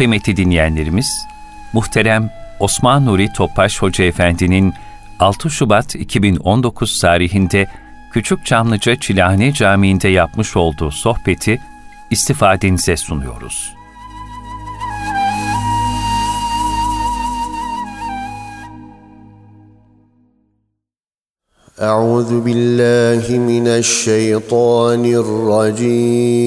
Kıymetli dinleyenlerimiz, muhterem Osman Nuri Topbaş Hoca Efendi'nin 6 Şubat 2019 tarihinde Küçük Çamlıca Çilahane Camii'nde yapmış olduğu sohbeti istifadenize sunuyoruz. أعوذ بالله من الشيطان الرجيم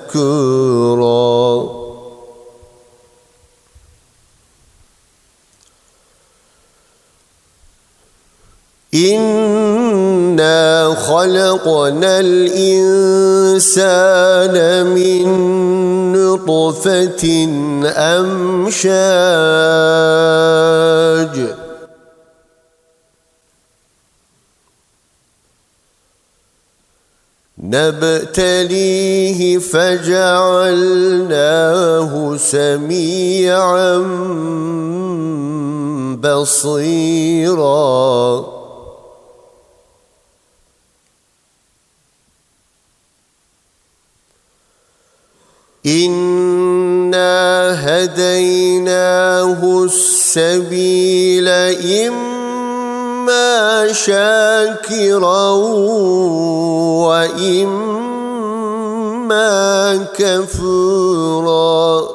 إنا خلقنا الإنسان من نطفة أمشاج نبتليه فجعلناه سميعا بصيرا. إنا هديناه السبيل إما شاكرا وإما كفورا.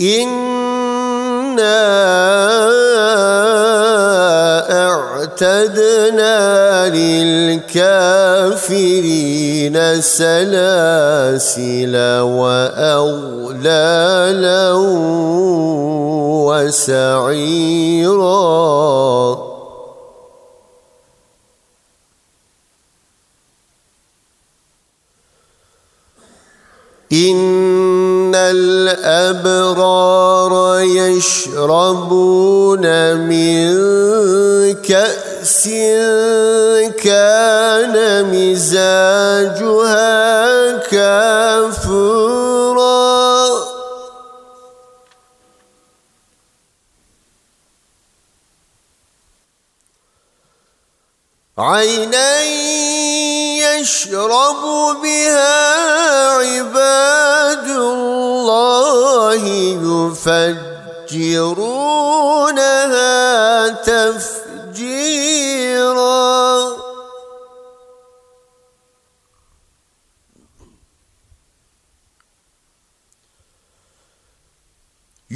إنا أعتدنا للكافرين سلاسل وأغلالا وسعيرا. إن الأبرار يشربون من كأس كان مزاجها كافورا. عينا يشرب بها عباد الله يفجرونها تفجيرا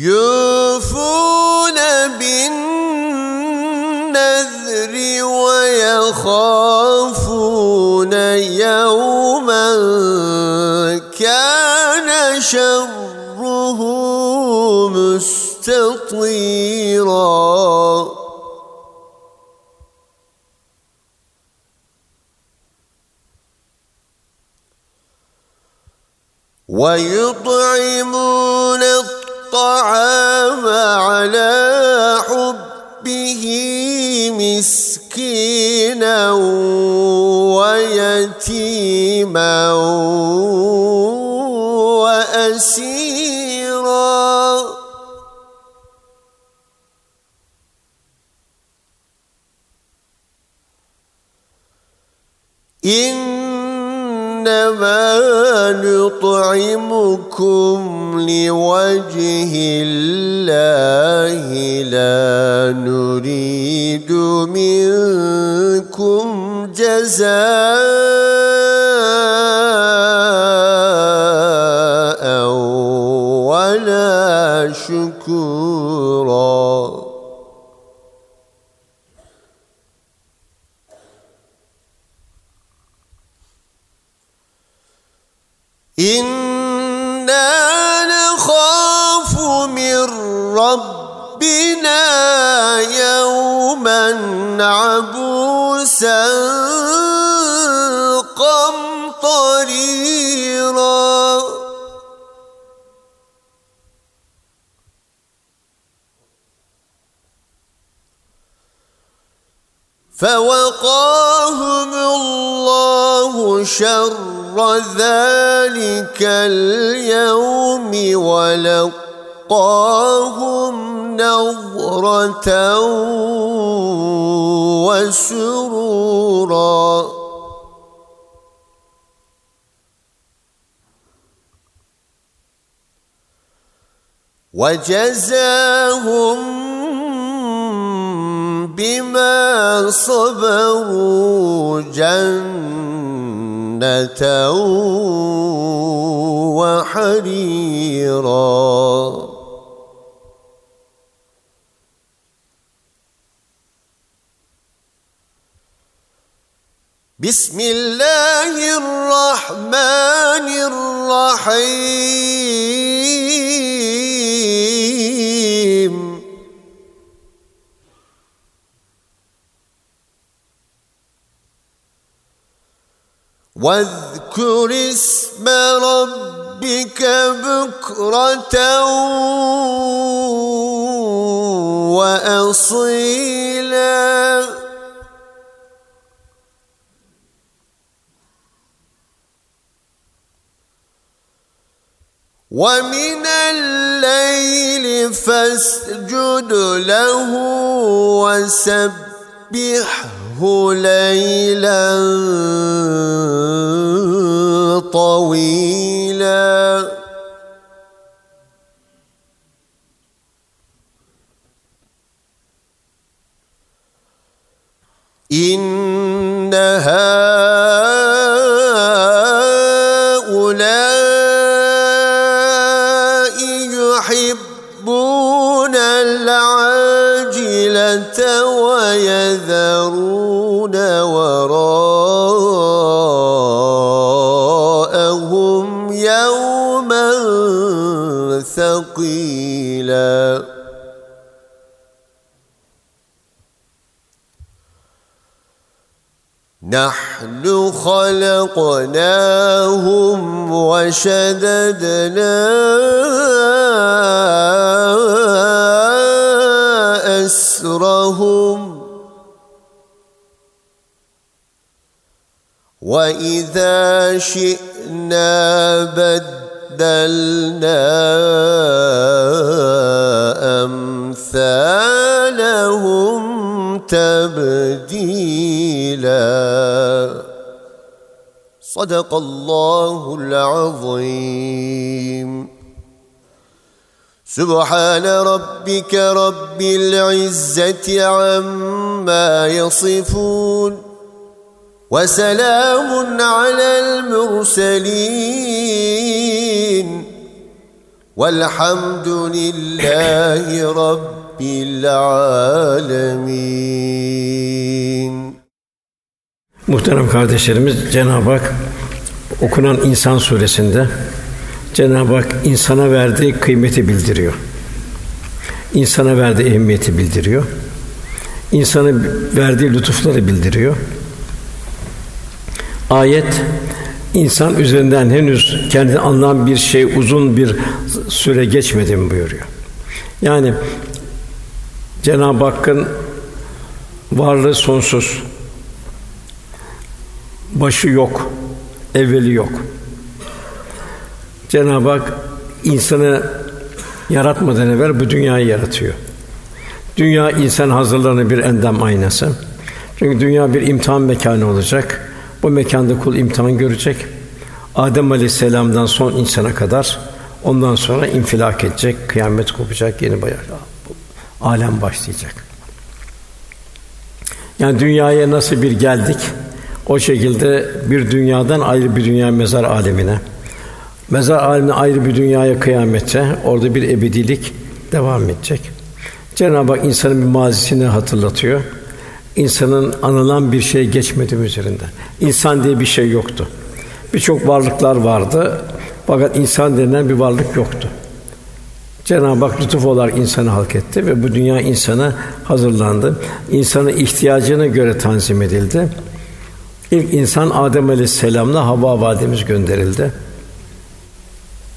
يوفون بالنذر ويخافون يوما كان شره مستطيرا. ويطعمون الطعام على حبه مسكينا ويتيما وأسيرا. إنما نطعمكم لوجه الله لا نريد منكم جزاء ولا شكورا. عبوسا قمطريرا. فوقاهم الله شر ذلك اليوم ولقاهم نظرة وسرورا. وجزاهم بما صبروا جنة وحريرا. بسم الله الرحمن الرحيم. واذكر اسم ربك بكرة وأصيلا. ومن الليل فاسجد له وسبحه ليلا طويلا إن هؤلاء ويذرون وراءهم يوما ثقيلا. نحن خلقناهم وشددنا أسرهم وإذا شئنا بدلنا أمثالهم تبديلا صدق الله العظيم سبحان ربك رب العزة عما يصفون وسلام على المرسلين والحمد لله رب العالمين Muhterem kardeşlerimiz Cenab-ı Hak okunan İnsan suresinde Cenab-ı Hak insana verdiği kıymeti bildiriyor. İnsana verdiği ehemmiyeti bildiriyor. İnsana verdiği lütufları bildiriyor. Ayet insan üzerinden henüz kendi anlam bir şey uzun bir süre geçmedi mi buyuruyor. Yani Cenab-ı Hakk'ın varlığı sonsuz. Başı yok, evveli yok. Cenab-ı Hak insanı yaratmadan evvel bu dünyayı yaratıyor. Dünya insan hazırlanan bir endam aynası. Çünkü dünya bir imtihan mekanı olacak. Bu mekanda kul imtihan görecek. Adem Aleyhisselam'dan son insana kadar ondan sonra infilak edecek, kıyamet kopacak, yeni bayağı alem başlayacak. Yani dünyaya nasıl bir geldik, o şekilde bir dünyadan ayrı bir dünya mezar alemine, mezar alemine ayrı bir dünyaya kıyamete, orada bir ebedilik devam edecek. Cenab-ı Hak insanın bir mazisini hatırlatıyor. İnsanın anılan bir şey geçmedi mi üzerinde. İnsan diye bir şey yoktu. Birçok varlıklar vardı. Fakat insan denilen bir varlık yoktu. Cenab-ı Hak lütuf olarak insanı halk etti ve bu dünya insana hazırlandı. İnsanın ihtiyacına göre tanzim edildi. İlk insan Adem Aleyhisselam'la Havva validemiz gönderildi.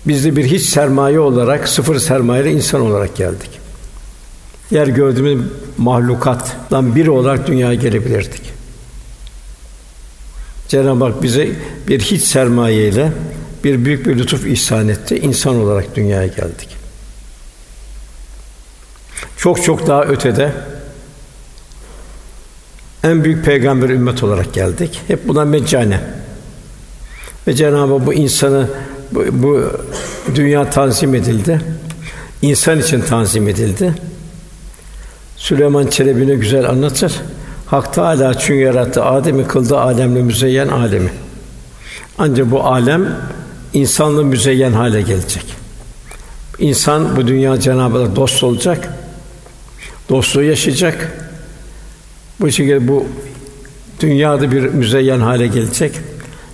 Biz de bir hiç sermaye olarak, sıfır sermayeyle insan olarak geldik. Yer gördüğümüz mahlukattan biri olarak dünyaya gelebilirdik. Cenab-ı Hak bize bir hiç sermayeyle bir büyük bir lütuf ihsan etti. İnsan olarak dünyaya geldik. Çok çok daha ötede en büyük peygamber ümmet olarak geldik. Hep buna meccane. Ve Cenab-ı Hak bu insanı bu, bu dünya tanzim edildi. İnsan için tanzim edildi. Süleyman Çelebi güzel anlatır. Hak Teâlâ çünkü yarattı Adem'i kıldı alemle müzeyyen alemi. Ancak bu alem insanla müzeyyen hale gelecek. İnsan bu dünya Cenab-ı Hak dost olacak. Dostluğu yaşayacak. Bu şekilde bu dünyada bir müzeyyen hale gelecek.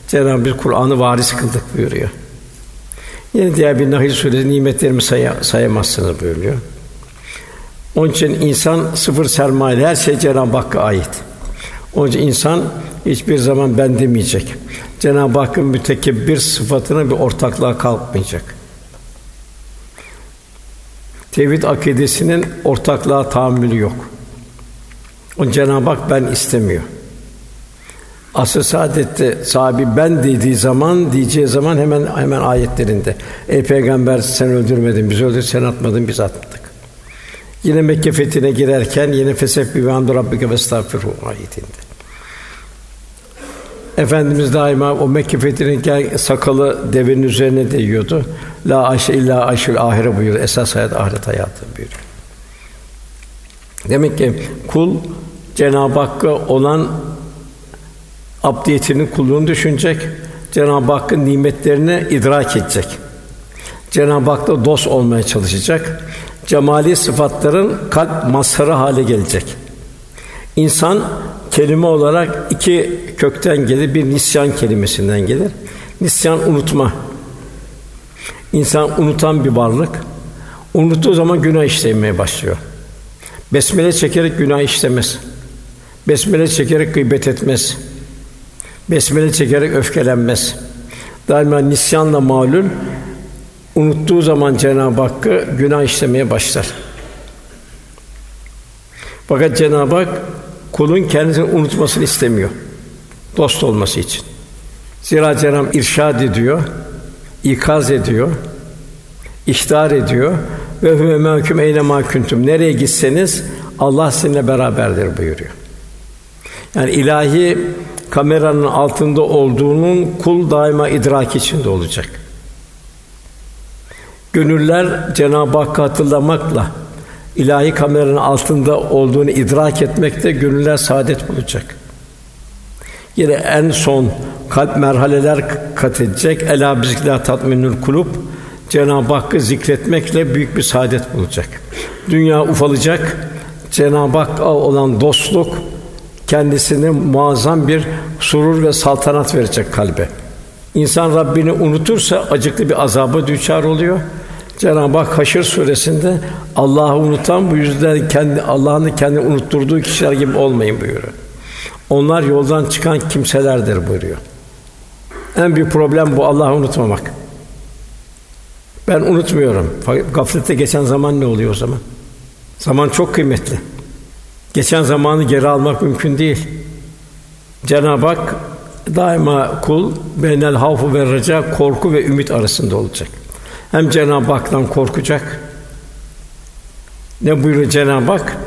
Cenab-ı Hak Kur'an'ı varis kıldık buyuruyor. Yine diğer bir Nahl suresi nimetlerimi say sayamazsınız buyuruyor. Onun için insan sıfır sermaye, her şey Cenab-ı Hakk'a ait. Onun için insan hiçbir zaman ben demeyecek. Cenab-ı Hakk'ın mütekebbir sıfatına bir ortaklığa kalkmayacak. Tevhid akidesinin ortaklığa tahammülü yok. O Cenab-ı Hak ben istemiyor. Asr-ı Saadet'te sahibi ben dediği zaman diyeceği zaman hemen hemen ayetlerinde ey peygamber sen öldürmedin biz öldür sen atmadın biz atmadık. Yine Mekke fethine girerken yine fesebbi ve hamdü rabbike ve estağfirhu ayetinde. Efendimiz daima o Mekke fethine sakalı devenin üzerine değiyordu. La aşe illa aşül ahire buyuruyor. Esas hayat ahiret hayatı buyuruyor. Demek ki kul Cenab-ı Hakk'a olan abdiyetinin kulluğunu düşünecek. Cenab-ı Hakk'ın nimetlerini idrak edecek. Cenab-ı Hak'la dost olmaya çalışacak. Cemali sıfatların kalp mazharı hale gelecek. İnsan kelime olarak iki kökten gelir. Bir nisyan kelimesinden gelir. Nisyan unutma. İnsan unutan bir varlık. Unuttuğu zaman günah işlemeye başlıyor. Besmele çekerek günah işlemez. Besmele çekerek gıybet etmez. Besmele çekerek öfkelenmez. Daima nisyanla mağlul, unuttuğu zaman Cenab-ı Hakk'ı günah işlemeye başlar. Fakat Cenab-ı Hak kulun kendisini unutmasını istemiyor. Dost olması için. Zira Cenab-ı Hak irşad ediyor, ikaz ediyor, ihtar ediyor ve huve mahkum eyne mahkuntum. Nereye gitseniz Allah sizinle beraberdir buyuruyor. Yani ilahi kameranın altında olduğunun kul daima idrak içinde olacak. Gönüller Cenab-ı Hakk'ı hatırlamakla ilahi kameranın altında olduğunu idrak etmekte gönüller saadet bulacak. Yine en son kalp merhaleler kat edecek. Ela bizikla tatminül kulub. Cenab-ı Hakk'ı zikretmekle büyük bir saadet bulacak. Dünya ufalacak. Cenab-ı Hakk'a olan dostluk kendisine muazzam bir surur ve saltanat verecek kalbe. İnsan Rabbini unutursa acıklı bir azaba düçar oluyor. Cenab-ı Hak Haşr suresinde Allah'ı unutan bu yüzden kendi Allah'ını kendi unutturduğu kişiler gibi olmayın buyuruyor. Onlar yoldan çıkan kimselerdir buyuruyor. En büyük problem bu Allah'ı unutmamak. Ben unutmuyorum. Gaflette geçen zaman ne oluyor o zaman? Zaman çok kıymetli. Geçen zamanı geri almak mümkün değil. Cenab-ı Hak daima kul benel havfu ve reca korku ve ümit arasında olacak. Hem Cenab-ı Hak'tan korkacak. Ne buyuruyor Cenab-ı Hak?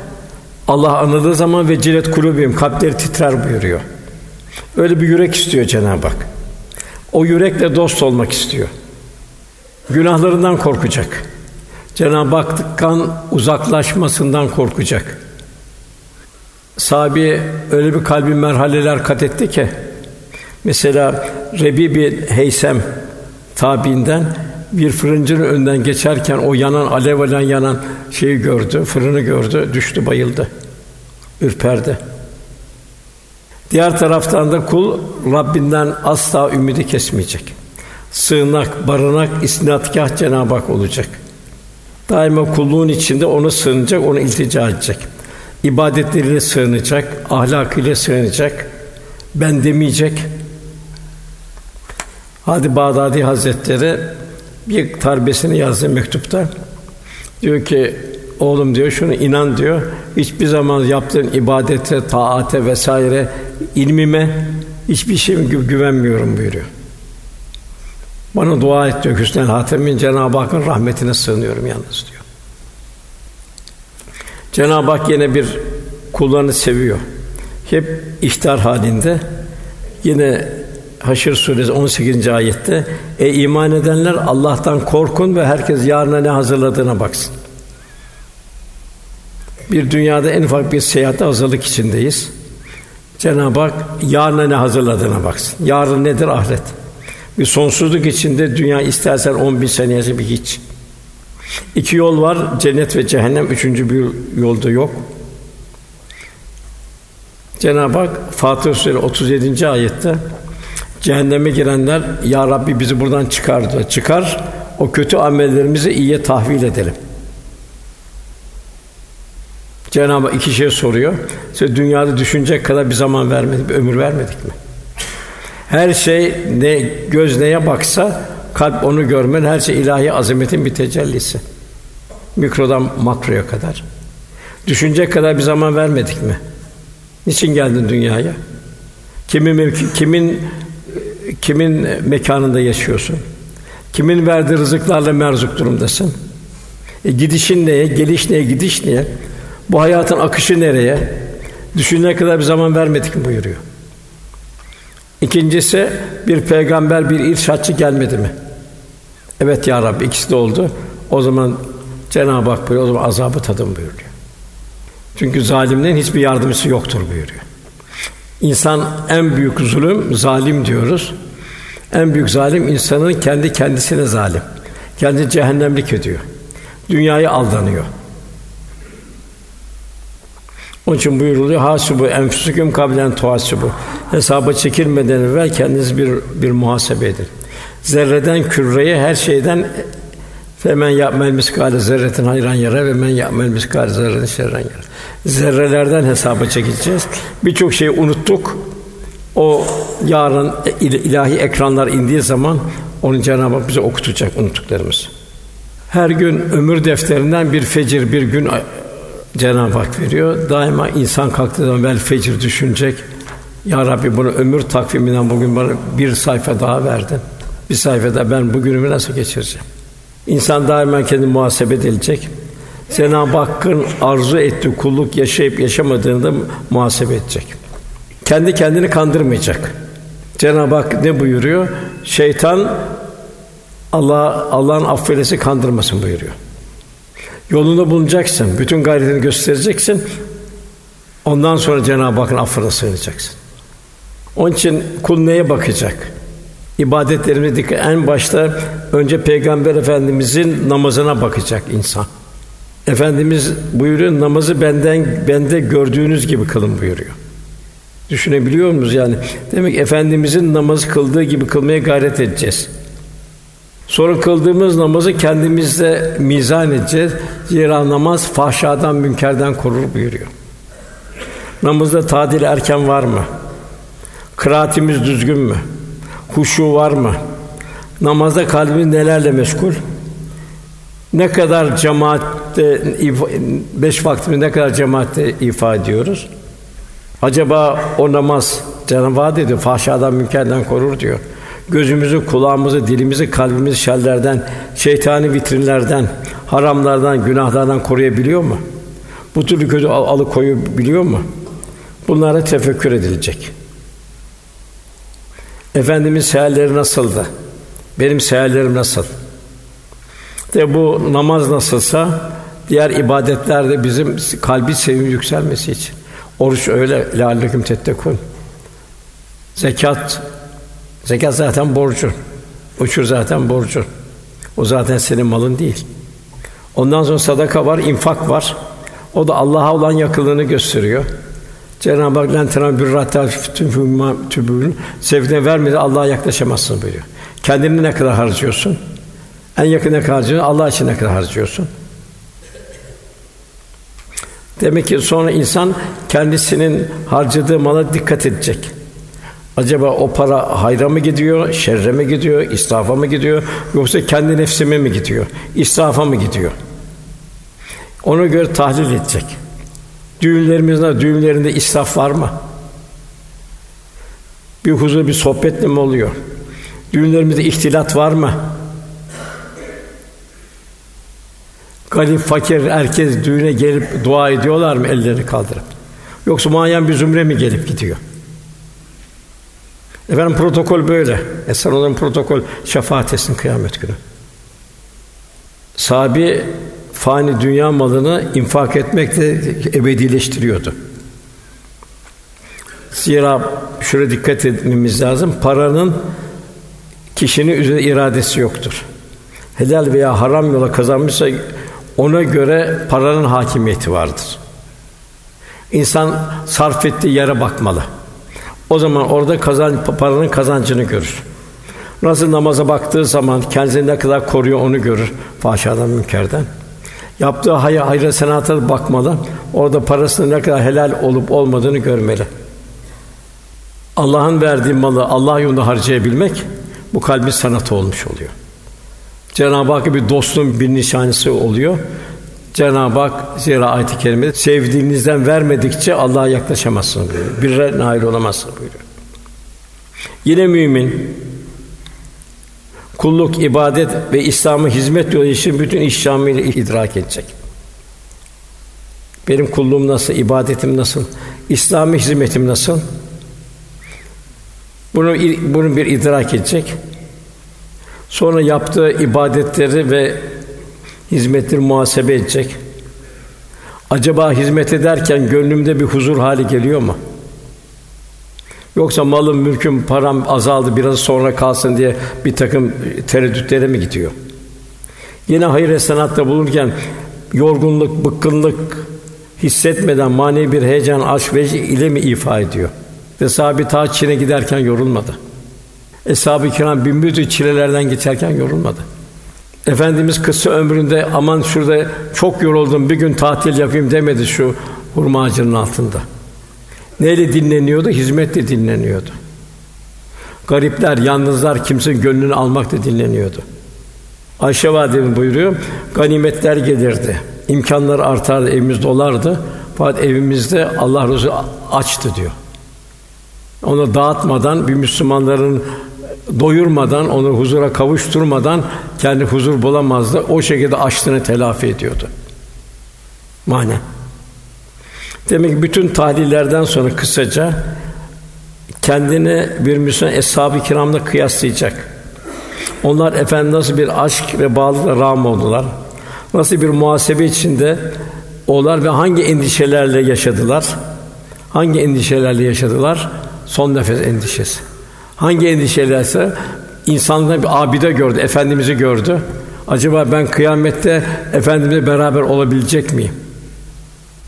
Allah anıldığı zaman ve cilet kulubim kalpleri titrer buyuruyor. Öyle bir yürek istiyor Cenab-ı Hak. O yürekle dost olmak istiyor. Günahlarından korkacak. Cenab-ı Hak'tan uzaklaşmasından korkacak. Sahabi öyle bir kalbi merhaleler kat etti ki mesela Rebi bir Heysem tabiinden bir fırıncının önden geçerken o yanan alev alen yanan şeyi gördü, fırını gördü, düştü, bayıldı. Ürperdi. Diğer taraftan da kul Rabbinden asla ümidi kesmeyecek. Sığınak, barınak, istinadgâh Cenab-ı Hak olacak. Daima kulluğun içinde onu sığınacak, onu iltica edecek. İbadetleriyle sığınacak, ahlakıyla sığınacak. Ben demeyecek. Hadi Bağdadi Hazretleri bir tarbiyesini yazdı mektupta. Diyor ki oğlum diyor şunu inan diyor. Hiçbir zaman yaptığın ibadete, taate vesaire ilmime hiçbir gü- güvenmiyorum buyuruyor. Bana dua et diyor. Hüsnel Hatem'in Cenab-ı Hakk'ın rahmetine sığınıyorum yalnız diyor. Cenab-ı Hak yine bir kullarını seviyor. Hep ihtar halinde. Yine Haşr suresi 18. ayette e iman edenler Allah'tan korkun ve herkes yarına ne hazırladığına baksın. Bir dünyada en ufak bir seyahate hazırlık içindeyiz. Cenab-ı Hak yarına ne hazırladığına baksın. Yarın nedir? Ahiret. Bir sonsuzluk içinde dünya istersen on bin sene yaşa bir hiç. İki yol var, cennet ve cehennem. Üçüncü bir yolda yok. Cenab-ı Hak Fatır Suresi 37. ayette cehenneme girenler ya Rabbi bizi buradan çıkar diyor. Çıkar o kötü amellerimizi iyiye tahvil edelim. Cenab-ı Hak iki şey soruyor. Size dünyada düşünecek kadar bir zaman vermedik, bir ömür vermedik mi? Her şey ne göz neye baksa kalp onu görmen her şey ilahi azametin bir tecellisi. Mikrodan makroya kadar. Düşünecek kadar bir zaman vermedik mi? Niçin geldin dünyaya? Kimin kimin kimin mekanında yaşıyorsun? Kimin verdiği rızıklarla merzuk durumdasın? E gidişin neye, geliş neye, gidiş neye? Bu hayatın akışı nereye? Düşünene kadar bir zaman vermedik mi buyuruyor. İkincisi bir peygamber, bir irşatçı gelmedi mi? Evet ya Rabbi ikisi de oldu. O zaman Cenab-ı Hak buyuruyor, o zaman azabı tadın buyuruyor. Çünkü zalimlerin hiçbir yardımcısı yoktur buyuruyor. İnsan en büyük zulüm zalim diyoruz. En büyük zalim insanın kendi kendisine zalim. Kendi cehennemlik ediyor. Dünyayı aldanıyor. Onun için buyuruluyor hasibu enfusukum kablen tuhasibu. Hesaba çekilmeden evvel kendiniz bir bir muhasebe edin. Zerreden küreye her şeyden Femen ya'mel miskale zerretin hayran yara ve men ya'mel miskale zerretin şerran yara. Zerrelerden hesaba çekileceğiz. Birçok şeyi unuttuk. O yarın ilahi ekranlar indiği zaman onu Cenab-ı Hak bize okutacak unuttuklarımız. Her gün ömür defterinden bir fecir bir gün Cenab-ı Hak veriyor. Daima insan kalktığı zaman vel fecir düşünecek. Ya Rabbi bunu ömür takviminden bugün bana bir sayfa daha verdin. Bir sayfada ben bugünümü nasıl geçireceğim? İnsan daima kendini muhasebe edilecek. Cenab-ı Hakk'ın arzu ettiği kulluk yaşayıp yaşamadığını da muhasebe edecek. Kendi kendini kandırmayacak. Cenab-ı Hak ne buyuruyor? Şeytan Allah Allah'ın affedesi kandırmasın buyuruyor. Yolunda bulunacaksın, bütün gayretini göstereceksin. Ondan sonra Cenab-ı Hakk'ın affına sığınacaksın. Onun için kul neye bakacak? İbadetlerimize dikkat. En başta önce Peygamber Efendimizin namazına bakacak insan. Efendimiz buyuruyor namazı benden bende gördüğünüz gibi kılın buyuruyor. Düşünebiliyor musunuz yani? Demek Efendimizin namazı kıldığı gibi kılmaya gayret edeceğiz. Sonra kıldığımız namazı kendimizde mizan edeceğiz. Zira namaz fahşadan, münkerden korur buyuruyor. Namazda tadil erken var mı? Kıraatimiz düzgün mü? Huşu var mı? Namazda kalbimiz nelerle meşgul? Ne kadar cemaatte beş vaktimiz ne kadar cemaatte ifa ediyoruz? Acaba o namaz Cenab-ı Hak dedi fahşadan münkerden korur diyor. Gözümüzü, kulağımızı, dilimizi, kalbimizi şerlerden, şeytani vitrinlerden, haramlardan, günahlardan koruyabiliyor mu? Bu türlü kötü al- alıkoyabiliyor mu? Bunlara tefekkür edilecek. Efendimiz seherleri nasıldı? Benim seherlerim nasıl? De bu namaz nasılsa diğer ibadetler de bizim kalbi sevim yükselmesi için. Oruç öyle lâlleküm tettekûn. Zekat zekat zaten borcu. Uçur zaten borcu. O zaten senin malın değil. Ondan sonra sadaka var, infak var. O da Allah'a olan yakınlığını gösteriyor. Cenab-ı Hak "Len tenâ birrâtâ tübûmâ tübûn." Sevdiğine vermedi Allah'a yaklaşamazsın buyuruyor. Kendini ne kadar harcıyorsun? En yakın ne kadar harcıyorsun? Allah için ne kadar harcıyorsun? Demek ki sonra insan kendisinin harcadığı mala dikkat edecek. Acaba o para hayra mı gidiyor, şerre mi gidiyor, israfa mı gidiyor, yoksa kendi nefsime mi gidiyor, israfa mı gidiyor? Ona göre tahlil edecek. Düğünlerimizde, düğünlerinde israf var mı? Bir huzur, bir sohbetle mi oluyor? Düğünlerimizde ihtilat var mı? Garip, fakir, herkes düğüne gelip dua ediyorlar mı ellerini kaldırıp? Yoksa muayyen bir zümre mi gelip gidiyor? Efendim protokol böyle. Esas olan protokol şefaat etsin kıyamet günü. Sabi fani dünya malını infak etmekle ebedileştiriyordu. Zira şuraya dikkat etmemiz lazım. Paranın kişinin üzerinde iradesi yoktur. Helal veya haram yola kazanmışsa ona göre paranın hakimiyeti vardır. İnsan sarf ettiği yere bakmalı. O zaman orada kazan paranın kazancını görür. Nasıl namaza baktığı zaman kendini ne kadar koruyor onu görür fahşadan münkerden. Yaptığı hayır hayra senata bakmalı. Orada parasının ne kadar helal olup olmadığını görmeli. Allah'ın verdiği malı Allah yolunda harcayabilmek bu kalbi sanatı olmuş oluyor. Cenab-ı Hakk'a bir dostluğun bir nişanesi oluyor. Cenab-ı Hak zira ayet-i kerimede sevdiğinizden vermedikçe Allah'a yaklaşamazsınız buyuruyor. Birre nail olamazsınız buyuruyor. Yine mümin kulluk, ibadet ve İslam'a hizmet yolu için bütün işlamıyla idrak edecek. Benim kulluğum nasıl, ibadetim nasıl, İslam'a hizmetim nasıl? Bunu bunu bir idrak edecek. Sonra yaptığı ibadetleri ve hizmetleri muhasebe edecek. Acaba hizmet ederken gönlümde bir huzur hali geliyor mu? Yoksa malım, mülküm, param azaldı biraz sonra kalsın diye bir takım tereddütlere mi gidiyor? Yine hayır esnatta bulunurken yorgunluk, bıkkınlık hissetmeden manevi bir heyecan, aşk ve ile mi ifa ediyor? Ve sahabi ta Çin'e giderken yorulmadı. Eshab-ı kiram bin bir çilelerden geçerken yorulmadı. Efendimiz kısa ömründe aman şurada çok yoruldum bir gün tatil yapayım demedi şu hurma ağacının altında. Neyle dinleniyordu? Hizmetle dinleniyordu. Garipler, yalnızlar kimsenin gönlünü almakla dinleniyordu. Ayşe validemiz buyuruyor, ganimetler gelirdi. imkanlar artardı, evimiz dolardı. Fakat evimizde Allah Resulü açtı diyor. Onu dağıtmadan bir Müslümanların doyurmadan, onu huzura kavuşturmadan kendi huzur bulamazdı. O şekilde açlığını telafi ediyordu. Manen. Demek ki bütün tahlillerden sonra kısaca kendini bir Müslüman eshab-ı kiramla kıyaslayacak. Onlar efendi nasıl bir aşk ve bağlılıkla rağm oldular? Nasıl bir muhasebe içinde olar ve hangi endişelerle yaşadılar? Hangi endişelerle yaşadılar? Son nefes endişesi. Hangi endişelerse insanlar bir abide gördü, efendimizi gördü. Acaba ben kıyamette efendimle beraber olabilecek miyim?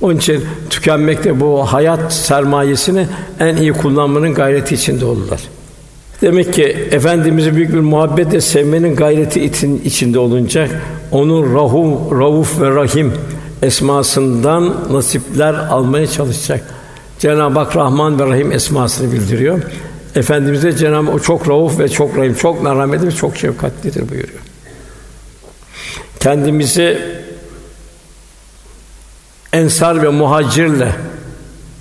Onun için tükenmekte bu hayat sermayesini en iyi kullanmanın gayreti içinde oldular. Demek ki efendimizi büyük bir muhabbetle sevmenin gayreti için içinde olunca onun Rahum, Rauf ve Rahim esmasından nasipler almaya çalışacak. Cenab-ı Hak Rahman ve Rahim esmasını bildiriyor. Efendimiz de Cenab-ı o çok rauf ve çok rahim, çok merhametli ve çok şefkatlidir buyuruyor. Kendimizi ensar ve muhacirle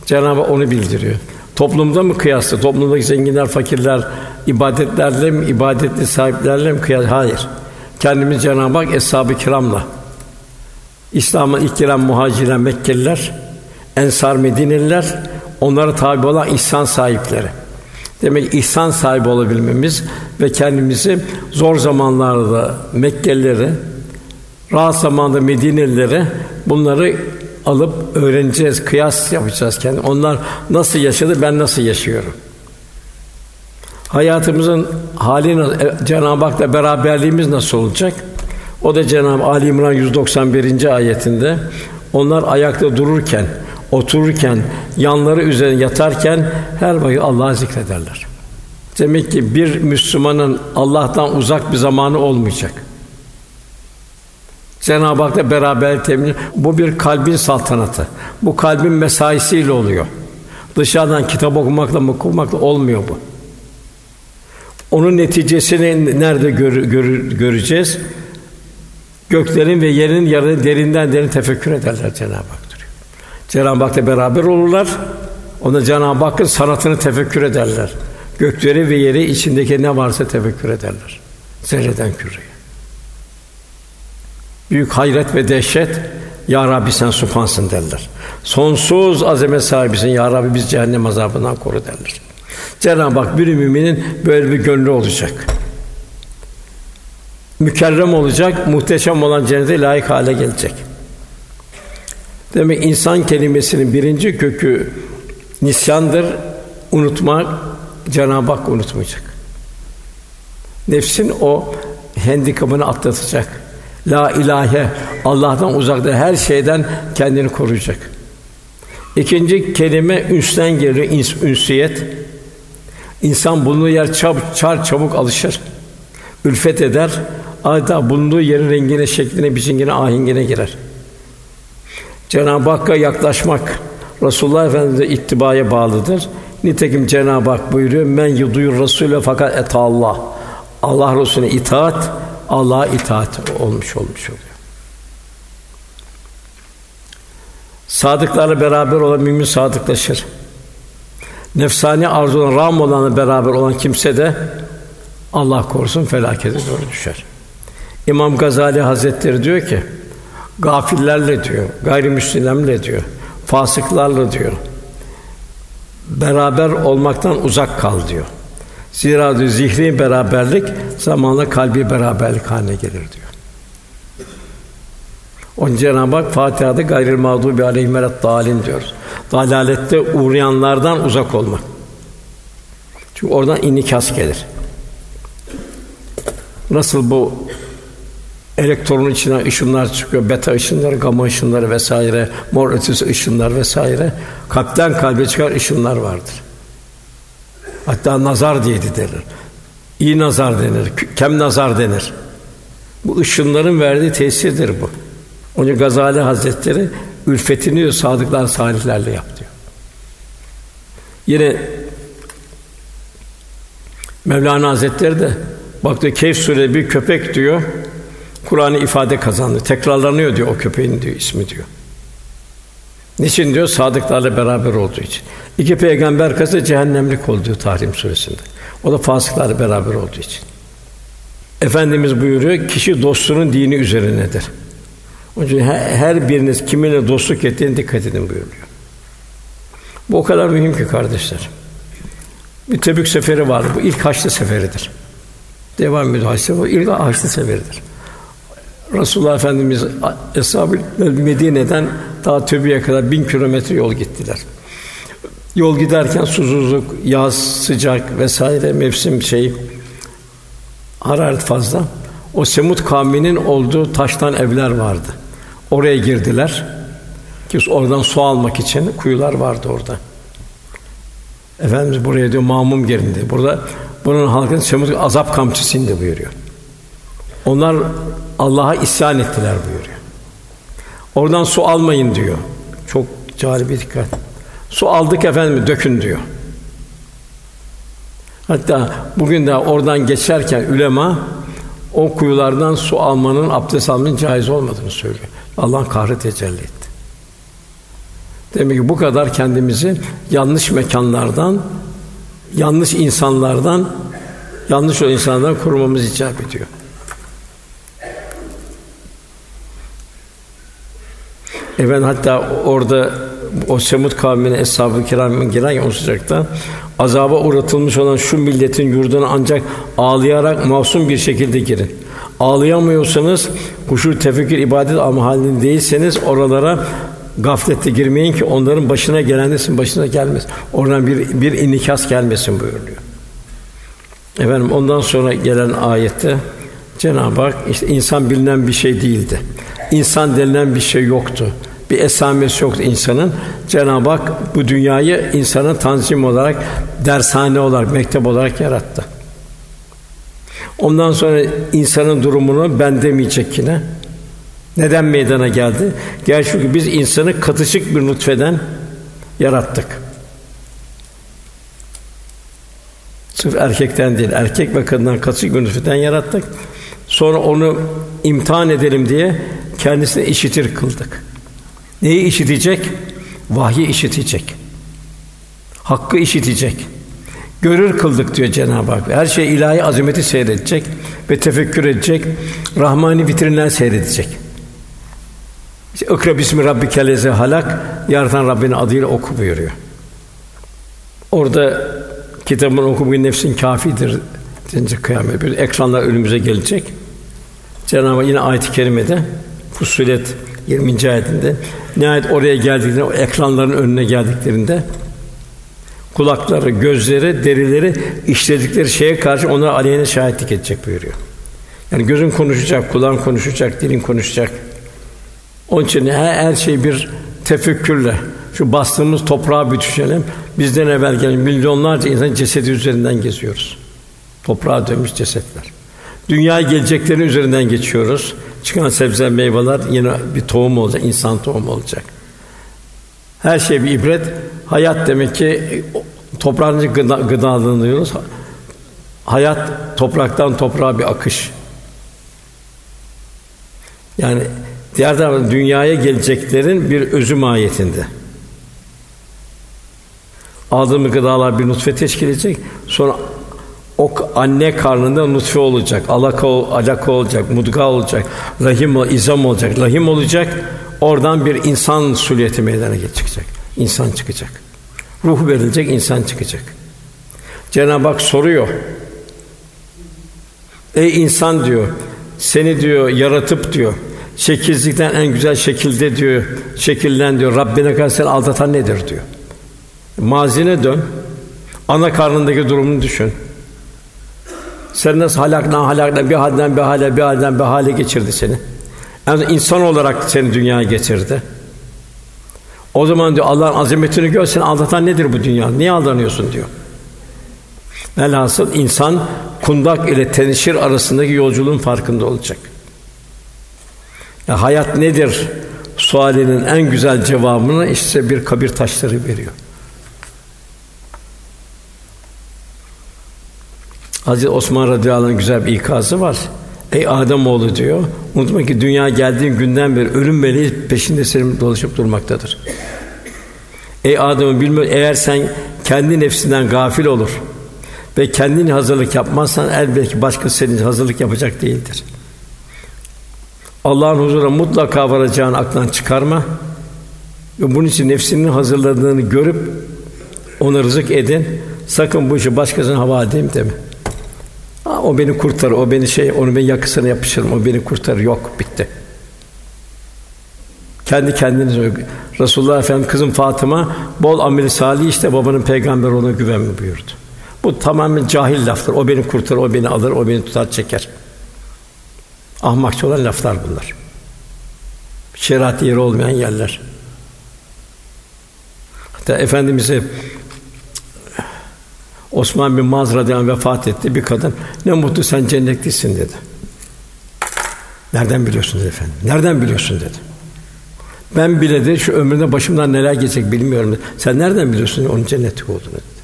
Cenab-ı onu bildiriyor. Toplumda mı kıyaslı? Toplumdaki zenginler, fakirler ibadetlerle mi, ibadetli sahiplerle mi kıyas? Hayır. Kendimiz Cenab-ı Hak eshab-ı kiramla İslam'ın ilk giren muhacirler Mekkeliler, Ensar Medineliler, onlara tabi olan ihsan sahipleri. Demek ihsan sahibi olabilmemiz ve kendimizi zor zamanlarda Mekkelileri, rahat zamanda Medinelileri bunları alıp öğreneceğiz, kıyas yapacağız kendi. Onlar nasıl yaşadı, ben nasıl yaşıyorum? Hayatımızın hali e, Cenab-ı Hak'la beraberliğimiz nasıl olacak? O da Cenab-ı Ali İmran 191. ayetinde onlar ayakta dururken otururken, yanları üzerine yatarken her vakit Allah'ı zikrederler. Demek ki bir Müslümanın Allah'tan uzak bir zamanı olmayacak. Cenab-ı Hak'la beraber temin. Bu bir kalbin saltanatı. Bu kalbin mesaisiyle oluyor. Dışarıdan kitap okumakla, okumakla olmuyor bu. Onun neticesini nerede gör, gör, göreceğiz? Göklerin ve yerin yarını derinden derin tefekkür ederler Cenab-ı Hak. Cenab-ı Hak'la beraber olurlar. Ona Cenab-ı Hakk'ın sanatını tefekkür ederler. Gökleri ve yeri içindeki ne varsa tefekkür ederler. Zerreden küreye. Büyük hayret ve dehşet Ya Rabbi sen sufansın derler. Sonsuz azamet sahibisin Ya Rabbi biz cehennem azabından koru derler. Cenab-ı Hak bir müminin böyle bir gönlü olacak. Mükerrem olacak, muhteşem olan cennete layık hale gelecek. Demek insan kelimesinin birinci kökü nisyandır, unutmak, Cenab-ı Hak unutmayacak. Nefsin o handikapını atlatacak. La ilahe Allah'tan uzakta her şeyden kendini koruyacak. İkinci kelime üstten geliyor ünsiyet. İnsan bulunduğu yer çab, çar çabuk alışır. Ülfet eder. Adeta bulunduğu yerin rengine, şekline, biçimine, ahengine girer. Cenab-ı Hakk'a yaklaşmak Resulullah Efendimiz'e ittibaya bağlıdır. Nitekim Cenab-ı Hak buyuruyor: "Men yuduyur Rasûle fakat et Allah." Allah Resulüne itaat, Allah'a itaat olmuş olmuş oluyor. Sadıklarla beraber olan mümin sadıklaşır. Nefsani arzulan ram olanla beraber olan kimse de Allah korusun felakete doğru düşer. İmam Gazali Hazretleri diyor ki, gafillerle diyor, gayrimüslimlerle diyor, fasıklarla diyor, beraber olmaktan uzak kal diyor. Zira diyor, zihni beraberlik zamanla kalbi beraberlik haline gelir diyor. Onun Cenab-ı Hak Fatiha'da gayril mağdubi aleyhim dalin diyor. Dalalette uğrayanlardan uzak olmak. Çünkü oradan inikas gelir. Nasıl bu elektronun içinden ışınlar çıkıyor, beta ışınları, gama ışınları vesaire, mor ötesi ışınlar vesaire. Kalpten kalbe çıkar ışınlar vardır. Hatta nazar diye denir. İyi nazar denir, kem nazar denir. Bu ışınların verdiği tesirdir bu. Onun Gazali Hazretleri ülfetini diyor, sadıklar salihlerle yap diyor. Yine Mevlana Hazretleri de bak diyor Kehf Suresi bir köpek diyor. Kur'an'ı ifade kazandı. Tekrarlanıyor diyor o köpeğin diyor ismi diyor. Niçin diyor? Sadıklarla beraber olduğu için. İki peygamber kası cehennemlik oldu diyor Tahrim suresinde. O da fasıklarla beraber olduğu için. Efendimiz buyuruyor, kişi dostunun dini üzerinedir. Onun için her biriniz kiminle dostluk ettiğine dikkat edin buyuruyor. Bu o kadar mühim ki kardeşler. Bir Tebük seferi vardı. Bu ilk Haçlı seferidir. Devam ediyor Haçlı. Bu ilk Haçlı seferidir. Resulullah Efendimiz Eshab-ı Medine'den daha Tebük'e kadar bin kilometre yol gittiler. Yol giderken susuzluk, yaz, sıcak vesaire mevsim şey hararet fazla. O Semut kavminin olduğu taştan evler vardı. Oraya girdiler. Ki oradan su almak için kuyular vardı orada. Efendimiz buraya diyor mamum gelindi. Burada bunun halkın Semut azap kamçısı indi buyuruyor. Onlar Allah'a isyan ettiler buyuruyor. Oradan su almayın diyor. Çok cari bir dikkat. Su aldık efendim dökün diyor. Hatta bugün de oradan geçerken ülema o kuyulardan su almanın, abdest almanın caiz olmadığını söylüyor. Allah'ın kahrı tecelli etti. Demek ki bu kadar kendimizi yanlış mekanlardan, yanlış insanlardan, yanlış o insanlardan korumamız icap ediyor. Efendim hatta orada o Semut kavmine eshab-ı kiramın giren o sıcakta azaba uğratılmış olan şu milletin yurduna ancak ağlayarak masum bir şekilde girin. Ağlayamıyorsanız kuşu tefekkür ibadet ama halinde değilseniz oralara gaflette girmeyin ki onların başına gelenlesin başına gelmez. Oradan bir bir inikas gelmesin buyuruyor. Efendim ondan sonra gelen ayette Cenab-ı Hak işte insan bilinen bir şey değildi. İnsan denilen bir şey yoktu. Bir esamesi yoktu insanın. Cenab-ı Hak bu dünyayı insanın tanzim olarak, dershane olarak, mektep olarak yarattı. Ondan sonra insanın durumunu ben demeyecek yine. Neden meydana geldi? Gel çünkü biz insanı katışık bir nutfeden yarattık. Sırf erkekten değil, erkek ve kadından katışık bir nutfeden yarattık. Sonra onu imtihan edelim diye kendisine işitir kıldık. Neyi işitecek? Vahyi işitecek. Hakkı işitecek. Görür kıldık diyor Cenab-ı Hak. Her şey ilahi azameti seyredecek ve tefekkür edecek. Rahmani vitrinler seyredecek. İşte, İkra bismi rabbike lezi halak yaratan Rabbinin adıyla oku buyuruyor. Orada kitabın oku bugün nefsin kafidir deyince kıyamet bir ekranlar önümüze gelecek. Cenab-ı Hak yine ayet-i kerimede Fussilet 20. ayetinde nihayet oraya geldiklerinde o ekranların önüne geldiklerinde kulakları, gözleri, derileri işledikleri şeye karşı onlara aleyhine şahitlik edecek buyuruyor. Yani gözün konuşacak, kulağın konuşacak, dilin konuşacak. Onun için her, her şey bir tefekkürle, şu bastığımız toprağa bir düşünelim. Bizden evvel gelen milyonlarca insan cesedi üzerinden geziyoruz. Toprağa dönmüş cesetler. Dünya geleceklerin üzerinden geçiyoruz. Çıkan sebze meyveler yine bir tohum olacak, insan tohumu olacak. Her şey bir ibret. Hayat demek ki toprağın gıda, gıdalanıyoruz. Hayat topraktan toprağa bir akış. Yani diğer taraftan dünyaya geleceklerin bir özü mahiyetinde. Aldığımız gıdalar bir nutfe teşkil edecek. Sonra o anne karnında nutfe olacak, alaka, alaka olacak, mudga olacak, rahim, izam olacak, lahim olacak. Oradan bir insan suliyeti meydana çıkacak. İnsan çıkacak. Ruh verilecek, insan çıkacak. Cenab-ı Hak soruyor. Ey insan diyor, seni diyor yaratıp diyor, şekilsizlikten en güzel şekilde diyor, şekillen diyor, Rabbine karşı seni aldatan nedir diyor. Mazine dön, ana karnındaki durumunu düşün. Sen nasıl halakna halakna bir halden bir hale bir halden bir hale geçirdi seni. Yani insan olarak seni dünyaya getirdi. O zaman diyor Allah'ın azametini gör, seni aldatan nedir bu dünya? Niye aldanıyorsun diyor. Velhasıl insan kundak ile tenişir arasındaki yolculuğun farkında olacak. Ya hayat nedir? Sualinin en güzel cevabını işte bir kabir taşları veriyor. Hazreti Osman radıyallahu anh güzel bir ikazı var. Ey Adem oğlu diyor. Unutma ki dünya geldiğin günden beri ölüm meleği peşinde senin dolaşıp durmaktadır. Ey Adem'i bilmiyor eğer sen kendi nefsinden gafil olur ve kendini hazırlık yapmazsan elbette başkası senin hazırlık yapacak değildir. Allah'ın huzuruna mutlaka varacağını aklından çıkarma. Ve bunun için nefsinin hazırladığını görüp ona rızık edin. Sakın bu işi başkasına havale edeyim deme. Ha, o beni kurtarır, o beni şey, onu ben yakısına yapışırım, o beni kurtarır. Yok, bitti. Kendi kendinize Resulullah Efendimiz kızım Fatıma bol ameli salih işte babanın peygamber ona güvenme buyurdu. Bu tamamen cahil laftır. O beni kurtarır, o beni alır, o beni tutar çeker. Ahmakça olan laflar bunlar. Şeriat yeri olmayan yerler. Hatta Efendimiz'e Osman bin Maz radıyallahu vefat etti. Bir kadın, ne mutlu sen cennetlisin dedi. Nereden biliyorsun dedi efendim? Nereden biliyorsun dedi. Ben bile de şu ömründe başımdan neler geçecek bilmiyorum. Dedi. Sen nereden biliyorsun onun cennetlik olduğunu dedi.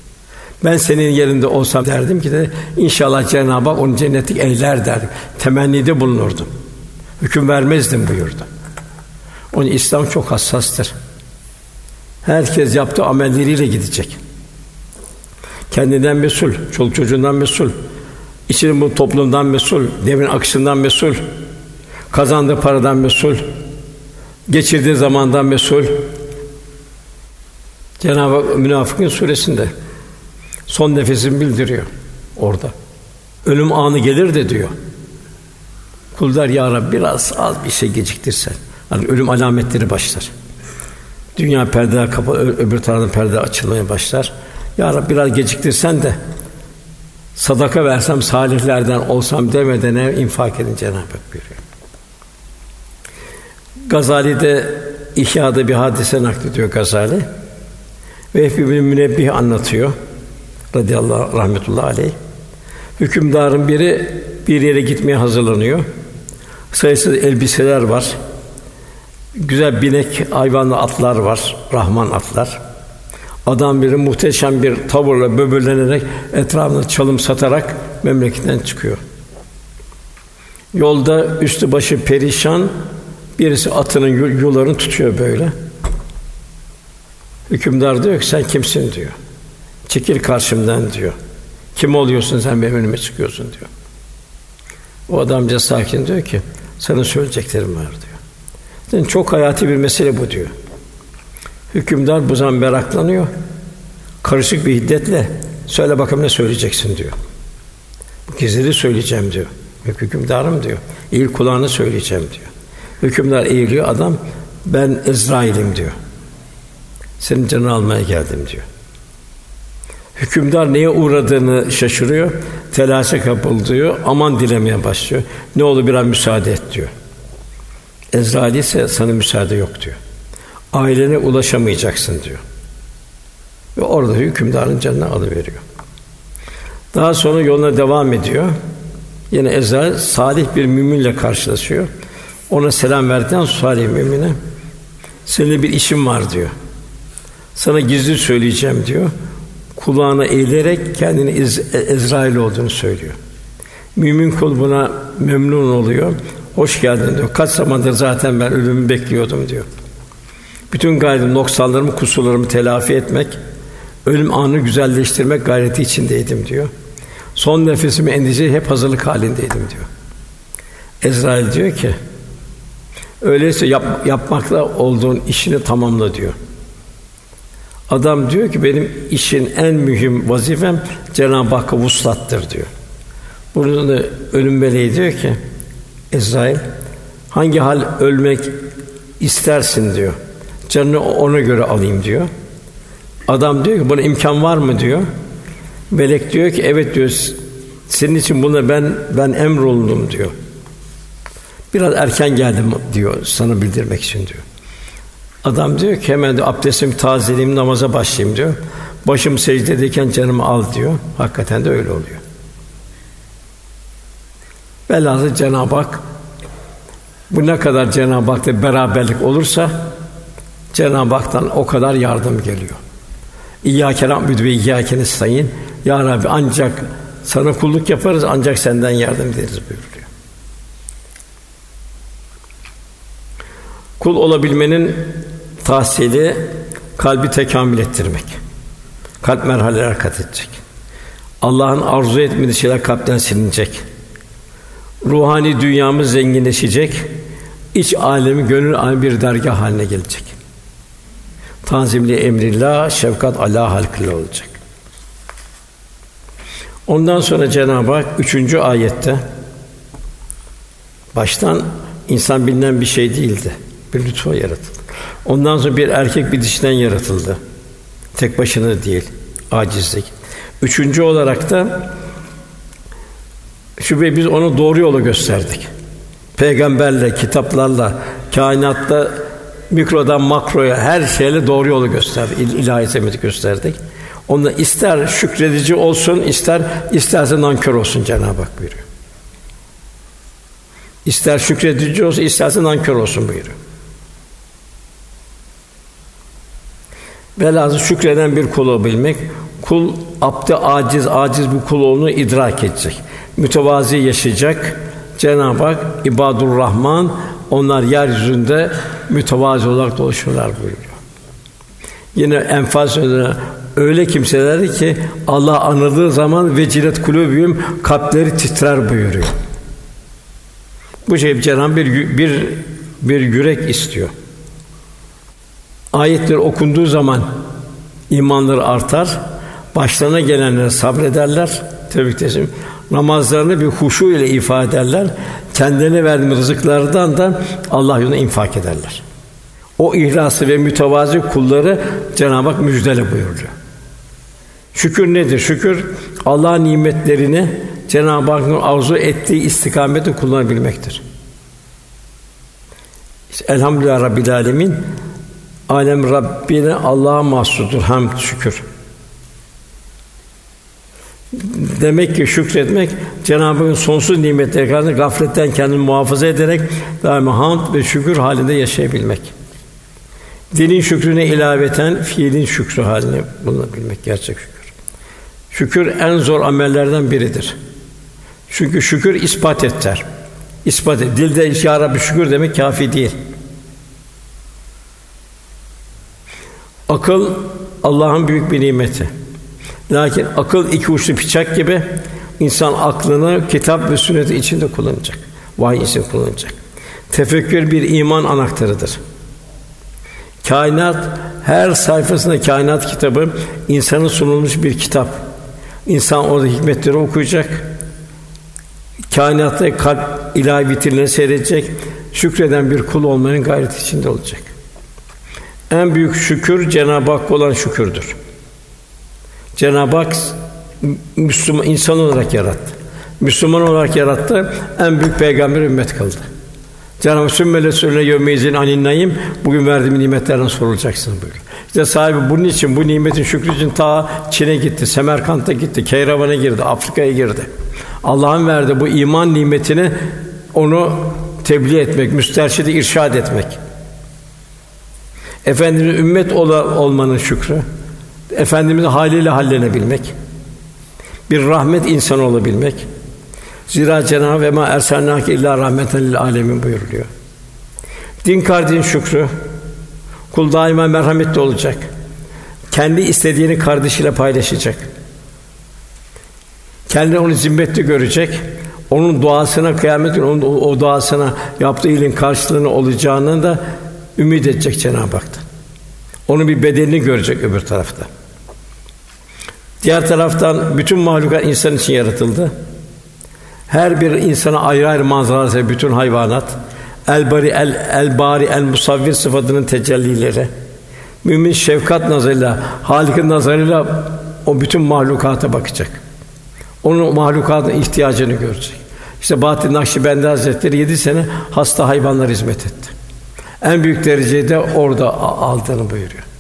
Ben senin yerinde olsam derdim ki de inşallah Cenab-ı Hak onu cennetlik eyler derdim. Temennide bulunurdum. Hüküm vermezdim buyurdu. Onun İslam çok hassastır. Herkes yaptığı amelleriyle gidecek. Kendinden mesul, çoluk çocuğundan mesul, içinin bu toplumdan mesul, devrin akışından mesul, kazandığı paradan mesul, geçirdiği zamandan mesul. Cenab-ı Hak Münafıkın suresinde son nefesini bildiriyor orada. Ölüm anı gelir de diyor. Kul der ya Rabbi biraz az bir şey geciktirsen. Hani ölüm alametleri başlar. Dünya perde kapalı, öbür taraftan perde açılmaya başlar. Ya Rabbi biraz geciktirsen de sadaka versem salihlerden olsam demeden ev infak edin Cenab-ı Hak buyuruyor. Gazali'de İhya'da bir hadise naklediyor Gazali. Vehbi bin Münebbih anlatıyor. Radıyallahu rahmetullahi aleyh. Hükümdarın biri bir yere gitmeye hazırlanıyor. Sayısız elbiseler var. Güzel binek hayvanlı atlar var, Rahman atlar. Adam biri muhteşem bir tavırla böbürlenerek etrafında çalım satarak memleketten çıkıyor. Yolda üstü başı perişan birisi atının yularını tutuyor böyle. Hükümdar diyor ki sen kimsin diyor. Çekil karşımdan diyor. Kim oluyorsun sen benim önüme çıkıyorsun diyor. O adamca sakin diyor ki sana söyleyeceklerim var diyor. Yani çok hayati bir mesele bu diyor. Hükümdar bu zaman meraklanıyor. Karışık bir hiddetle söyle bakalım ne söyleyeceksin diyor. Bu gizleri söyleyeceğim diyor. Hükümdarım diyor. İyi kulağını söyleyeceğim diyor. Hükümdar eğiliyor adam ben Ezrail'im diyor. Senin canını almaya geldim diyor. Hükümdar neye uğradığını şaşırıyor, telaşa kapılıyor, aman dilemeye başlıyor. Ne olur bir an müsaade et diyor. Ezrail ise sana müsaade yok diyor. Ailene ulaşamayacaksın diyor. Ve orada hükümdarın canını alıveriyor. Daha sonra yoluna devam ediyor. Yine Ezrail salih bir müminle karşılaşıyor. Ona selam verdikten salih mümine seninle bir işim var diyor. Sana gizli söyleyeceğim diyor. Kulağına eğilerek kendini Ez- Ezrail olduğunu söylüyor. Mümin kul buna memnun oluyor. Hoş geldin diyor. Kaç zamandır zaten ben ölümü bekliyordum diyor. Bütün gayretim noksanlarımı, kusurlarımı telafi etmek, ölüm anını güzelleştirmek gayreti içindeydim diyor. Son nefesimi endişe hep hazırlık halindeydim diyor. Ezrail diyor ki, öyleyse yap, yapmakta olduğun işini tamamla diyor. Adam diyor ki benim işin en mühim vazifem Cenab-ı Hakk'a vuslattır diyor. Bunun da ölüm meleği diyor ki Ezrail hangi hal ölmek istersin diyor. Canını ona göre alayım diyor. Adam diyor ki buna imkan var mı diyor. Melek diyor ki evet diyor. Senin için buna ben ben emrolundum diyor. Biraz erken geldim diyor sana bildirmek için diyor. Adam diyor ki hemen de abdestimi tazeleyeyim namaza başlayayım diyor. Başım secdedeyken canımı al diyor. Hakikaten de öyle oluyor. Velhâsıl Cenab-ı Hak bu ne kadar Cenab-ı Hak'ta beraberlik olursa Cenab-ı Hak'tan o kadar yardım geliyor. İyyâke na'budu ve iyyâke nestaîn. Ya Rabbi ancak sana kulluk yaparız ancak senden yardım ederiz buyuruyor. Kul olabilmenin tahsili kalbi tekamül ettirmek. Kalp merhaleler kat edecek. Allah'ın arzu etmediği şeyler kalpten silinecek. Ruhani dünyamız zenginleşecek. İç alemi gönül alemi bir dergah haline gelecek. Tanzimli emrillah, şefkat Allah halkıyla olacak. Ondan sonra Cenab-ı Hak üçüncü ayette baştan insan bilinen bir şey değildi. Bir lütfa yaratıldı. Ondan sonra bir erkek bir dişten yaratıldı. Tek başına değil, acizlik. Üçüncü olarak da şüphe biz onu doğru yolu gösterdik. Peygamberle, kitaplarla, kainatta mikrodan makroya her şeyle doğru yolu gösterdik. İl- ilahi hizmeti gösterdik. Onda ister şükredici olsun, ister isterse nankör olsun Cenab-ı Hak buyuruyor. İster şükredici olsun, isterse nankör olsun buyuruyor. Velhâsıl şükreden bir kul olabilmek, kul abdi aciz, aciz bir kul olduğunu idrak edecek. Mütevazi yaşayacak. Cenab-ı Hak ibadur Rahman onlar yeryüzünde mütevazi olarak dolaşıyorlar buyuruyor. Yine Enfal sözüne öyle kimseler ki Allah anıldığı zaman vecilet kulübüm kalpleri titrer buyuruyor. Bu şey Cenab-ı bir bir bir yürek istiyor. Ayetler okunduğu zaman imanları artar, başlarına gelenlere sabrederler. Tebrik ederim. Namazlarını bir huşu ile ifade ederler. Kendilerine verdiğimiz rızıklardan da Allah yoluna infak ederler. O ihlası ve mütevazi kulları Cenab-ı Hak müjdele buyuruyor. Şükür nedir? Şükür Allah'ın nimetlerini Cenab-ı Hakk'ın arzu ettiği istikamette kullanabilmektir. İşte, Elhamdülillah Rabbil Alemin Alem Rabbine Allah'a mahsustur hamd şükür. Demek ki şükretmek Cenab-ı Hakk'ın sonsuz nimetleri karşısında gafletten kendini muhafaza ederek daima hamd ve şükür halinde yaşayabilmek. Dilin şükrüne ilaveten fiilin şükrü haline bulunabilmek gerçek şükür. Şükür en zor amellerden biridir. Çünkü şükür ispat etter. İspat et. Dilde ya Rabbi şükür demek kafi değil. Akıl Allah'ın büyük bir nimeti. Lakin akıl iki uçlu bıçak gibi insan aklını kitap ve sünnet içinde kullanacak. Vahiy için kullanacak. Tefekkür bir iman anahtarıdır. Kainat her sayfasında kainat kitabı insanın sunulmuş bir kitap. İnsan orada hikmetleri okuyacak. Kainatta kalp ilahi vitrinleri seyredecek. Şükreden bir kul olmanın gayreti içinde olacak. En büyük şükür Cenab-ı Hak olan şükürdür. Cenab-ı Hak Müslüman insan olarak yarattı. Müslüman olarak yarattı. En büyük peygamber ümmet kıldı. Cenab-ı Hak sümmele söyle yevmeyizin aninayim bugün verdiğim nimetlerden sorulacaksın buyuruyor. İşte sahibi bunun için bu nimetin şükrü için ta Çin'e gitti, Semerkant'a gitti, Keyravan'a girdi, Afrika'ya girdi. Allah'ın verdiği bu iman nimetini onu tebliğ etmek, müsterşidi irşad etmek. Efendimiz ümmet ola, olmanın şükrü. Efendimizin haliyle hallenebilmek. Bir rahmet insanı olabilmek. Zira Cenab-ı ve ma ersalnâke illa rahmeten lil alemin buyuruluyor. Din kardeşin şükrü. Kul daima merhametli olacak. Kendi istediğini kardeşiyle paylaşacak. Kendi onu zimmetli görecek. Onun duasına kıyamet günü onun o duasına yaptığı iyiliğin karşılığını olacağını da ümit edecek Cenab-ı Hak'tan. Onun bir bedelini görecek öbür tarafta. Diğer taraftan bütün mahlukat insan için yaratıldı. Her bir insana ayrı ayrı manzarası, bütün hayvanat, el bari el el bari el musavvir sıfatının tecellileri. Mümin şefkat nazarıyla, Halik'in nazarıyla o bütün mahlukata bakacak. Onun mahlukatın ihtiyacını görecek. İşte Bahattin Nakşibendi Hazretleri yedi sene hasta hayvanlara hizmet etti. En büyük dereceyi de orada aldığını buyuruyor.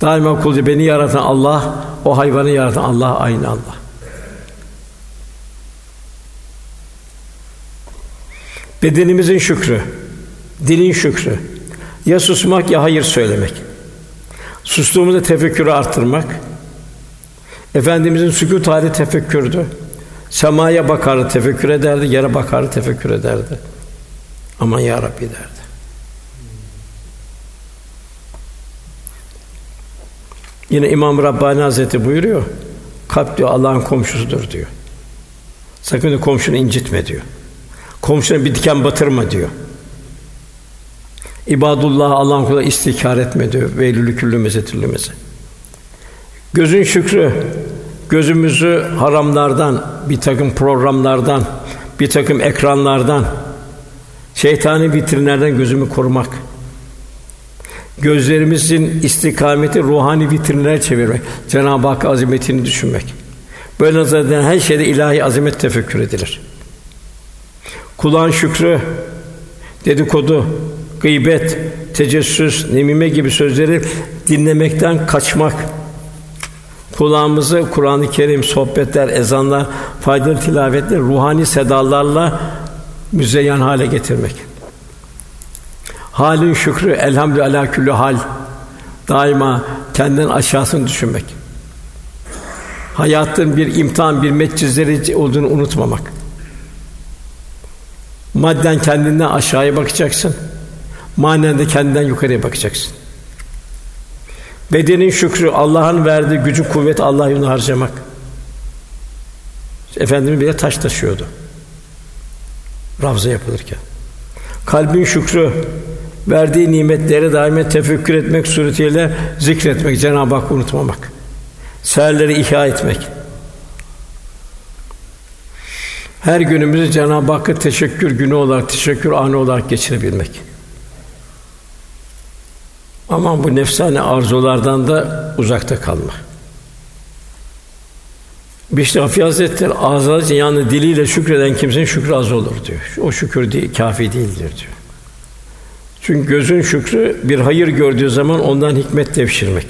Daima kulca beni yaratan Allah, o hayvanı yaratan Allah aynı Allah. Bedenimizin şükrü, dilin şükrü. Ya susmak ya hayır söylemek. Sustuğumuzda tefekkürü arttırmak. Efendimizin sükût hali tefekkürdü. Semaya bakardı, tefekkür ederdi, yere bakardı, tefekkür ederdi. Aman ya Rabbi derdi. Yine İmam Rabbani Hazretleri buyuruyor. Kalp diyor Allah'ın komşusudur diyor. Sakın komşunu incitme diyor. Komşuna bir diken batırma diyor. İbadullah Allah'ın kulu istikar etme diyor. Veylülü küllü mezetillümeze. Gözün şükrü, gözümüzü haramlardan, bir takım programlardan, bir takım ekranlardan, şeytani vitrinlerden gözümü korumak. Gözlerimizin istikameti ruhani vitrinlere çevirmek. Cenab-ı Hak azametini düşünmek. Böyle zaten her şeyde ilahi azamet tefekkür edilir. Kulağın şükrü, dedikodu, gıybet, tecessüs, nemime gibi sözleri dinlemekten kaçmak. Kulağımızı Kur'an-ı Kerim, sohbetler, ezanlar, faydalı tilavetler, ruhani sedalarla müzeyyen hale getirmek. Halin şükrü, elhamdülillah küllü hal. Daima kendinden aşağısını düşünmek. Hayatın bir imtihan, bir metcizleri olduğunu unutmamak. Madden kendinden aşağıya bakacaksın. Manen de kendinden yukarıya bakacaksın. Bedenin şükrü, Allah'ın verdiği gücü, kuvvet Allah yolunda harcamak. Efendimiz bile taş taşıyordu. Ravza yapılırken. Kalbin şükrü, verdiği nimetleri daima tefekkür etmek suretiyle zikretmek, Cenab-ı Hakk'ı unutmamak. Seherleri ihya etmek. Her günümüzü Cenab-ı Hakk'a teşekkür günü olarak, teşekkür anı olarak geçirebilmek. Ama bu nefsane arzulardan da uzakta kalma. Bişri Hafi Hazretleri ağzı yani diliyle şükreden kimsenin şükrü az olur diyor. O şükür değil, kafi değildir diyor. Çünkü gözün şükrü bir hayır gördüğü zaman ondan hikmet devşirmek.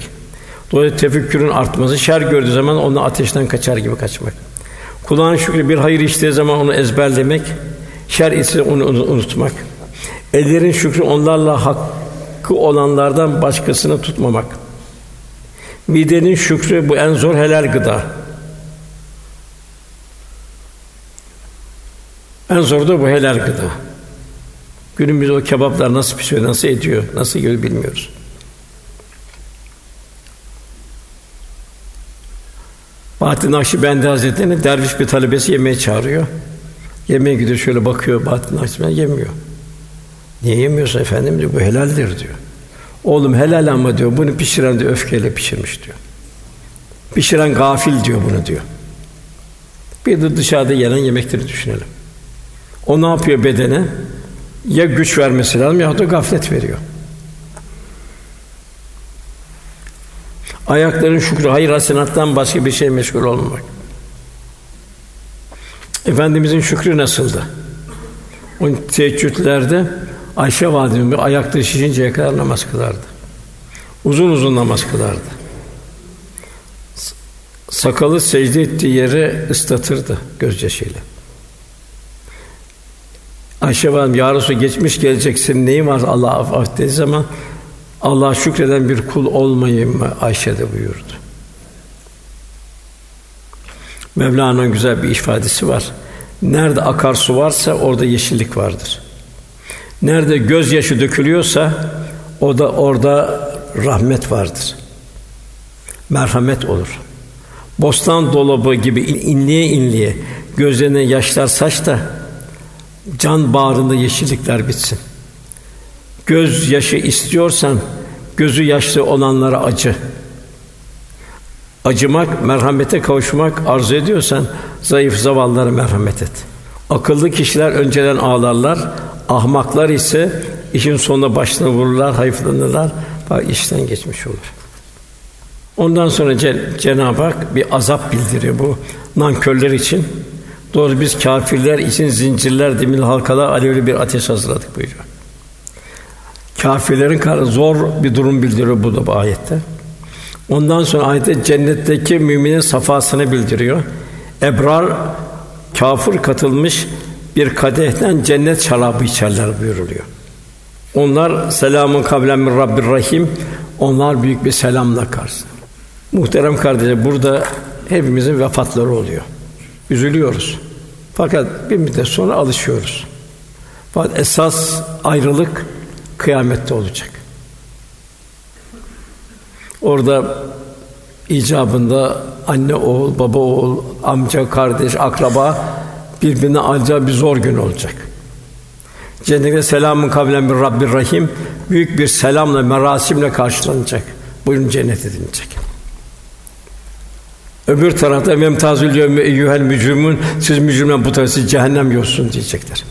Dolayısıyla tefekkürün artması, şer gördüğü zaman ondan ateşten kaçar gibi kaçmak. Kulağın şükrü bir hayır işlediği zaman onu ezberlemek, şer ise onu unutmak. Ellerin şükrü onlarla hakkı olanlardan başkasını tutmamak. Midenin şükrü bu en zor helal gıda. En zor da bu helal gıda. Günümüz o kebaplar nasıl pişiyor, nasıl ediyor, nasıl yiyor bilmiyoruz. Bahattin Nakşibendi Hazretleri'nin derviş bir talebesi yemeğe çağırıyor. Yemeğe gidiyor şöyle bakıyor Bahattin Nakşibendi yemiyor. Niye yemiyorsun efendim diyor. Bu helaldir diyor. Oğlum helal ama diyor. Bunu pişiren de öfkeyle pişirmiş diyor. Pişiren gafil diyor bunu diyor. Bir de dışarıda yenen yemekleri düşünelim. O ne yapıyor bedene? Ya güç vermesi lazım ya da gaflet veriyor. Ayakların şükrü, hayır hasenattan başka bir şey meşgul olmamak. Efendimizin şükrü nasıldı? O teheccüdlerde Ayşe validemiz ayakta şişinceye kadar namaz kılardı. Uzun uzun namaz kılardı. Sakalı secde ettiği yere ıslatırdı gözyaşıyla. Ayşe validem ya Resulallah, geçmiş gelecek senin neyin var Allah affet dediği zaman Allah'a şükreden bir kul olmayayım mı Ayşe de buyurdu. Mevlana'nın güzel bir ifadesi var. Nerede akarsu varsa orada yeşillik vardır. Nerede gözyaşı dökülüyorsa o da orada rahmet vardır. Merhamet olur. Bostan dolabı gibi inliye inliye gözlerine yaşlar saç da can bağrında yeşillikler bitsin. Göz yaşı istiyorsan gözü yaşlı olanlara acı. Acımak, merhamete kavuşmak arzu ediyorsan zayıf zavallılara merhamet et. Akıllı kişiler önceden ağlarlar, ahmaklar ise işin sonunda başına vururlar, hayıflanırlar, bak işten geçmiş olur. Ondan sonra Cenab-ı Hak bir azap bildiriyor bu nankörler için. Doğru biz kâfirler için zincirler, demir halkalar, alevli bir ateş hazırladık buyuruyor. Kâfirlerin zor bir durum bildiriyor bu da bu ayette. Ondan sonra ayette cennetteki müminin safasını bildiriyor. Ebrar kafir katılmış bir kadehten cennet şarabı içerler buyuruluyor. Onlar selamun kavlen min Rabbir Rahim. Onlar büyük bir selamla karşı. Muhterem kardeşler burada hepimizin vefatları oluyor. Üzülüyoruz. Fakat bir müddet sonra alışıyoruz. Fakat esas ayrılık kıyamette olacak. Orada icabında anne oğul, baba oğul, amca, kardeş, akraba birbirine alacağı bir zor gün olacak. Cennete selamun kavlen bir Rabbir Rahim büyük bir selamla, merasimle karşılanacak. Buyurun cennet edilecek. Öbür tarafta memtazül yevme eyyuhel mücrimun siz mücrimler bu tarafı cehennem yolsun diyecekler.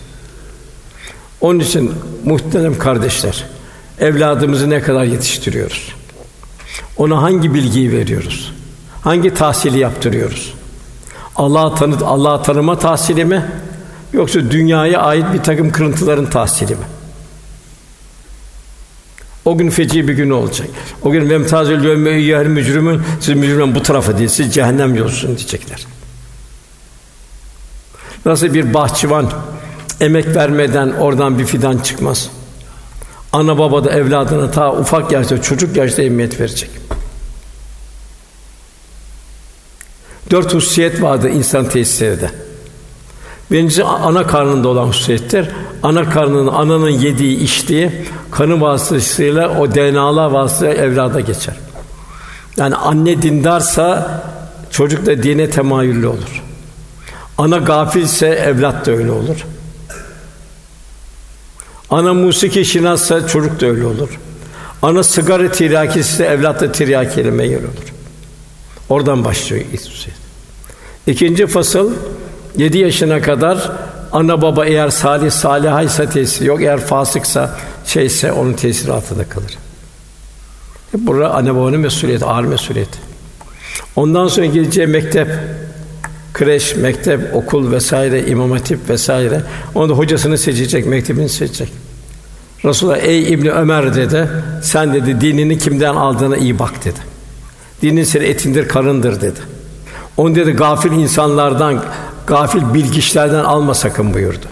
Onun için muhterem kardeşler, evladımızı ne kadar yetiştiriyoruz? Ona hangi bilgiyi veriyoruz? Hangi tahsili yaptırıyoruz? Allah tanıt Allah tanıma tahsili mi? Yoksa dünyaya ait bir takım kırıntıların tahsili mi? O gün feci bir gün olacak. O gün memtazül yevme eyyuhel mücrimun siz mücrimler bu tarafa değil, siz cehennem yolsun diyecekler. Nasıl bir bahçıvan emek vermeden oradan bir fidan çıkmaz. Ana baba da evladına ta ufak yaşta, çocuk yaşta emniyet verecek. Dört hususiyet vardı insan tesislerinde. Birincisi ana karnında olan hususiyettir. Ana karnının ananın yediği, içtiği kanı vasıtasıyla o DNA'lar vasıtasıyla evlada geçer. Yani anne dindarsa çocuk da dine temayüllü olur. Ana gafilse evlat da öyle olur. Ana musiki şinassa çocuk da öyle olur. Ana sigara tiryakisi evlat da tiryakiyle meyil olur. Oradan başlıyor hususiyet. İkinci fasıl yedi yaşına kadar ana baba eğer salih salihaysa tesiri yok eğer fasıksa şeyse onun tesiri altında kalır. E burada anne babanın mesuliyeti, ağır mesuliyeti. Ondan sonra geleceği mektep, kreş, mektep, okul vesaire, imam hatip vesaire. Onda hocasını seçecek, mektebini seçecek. Resulullah ey İbni Ömer dedi, sen dedi dinini kimden aldığına iyi bak dedi. Dinin senin etindir, karındır dedi. On dedi gafil insanlardan, gafil bilgiçlerden alma sakın buyurdu.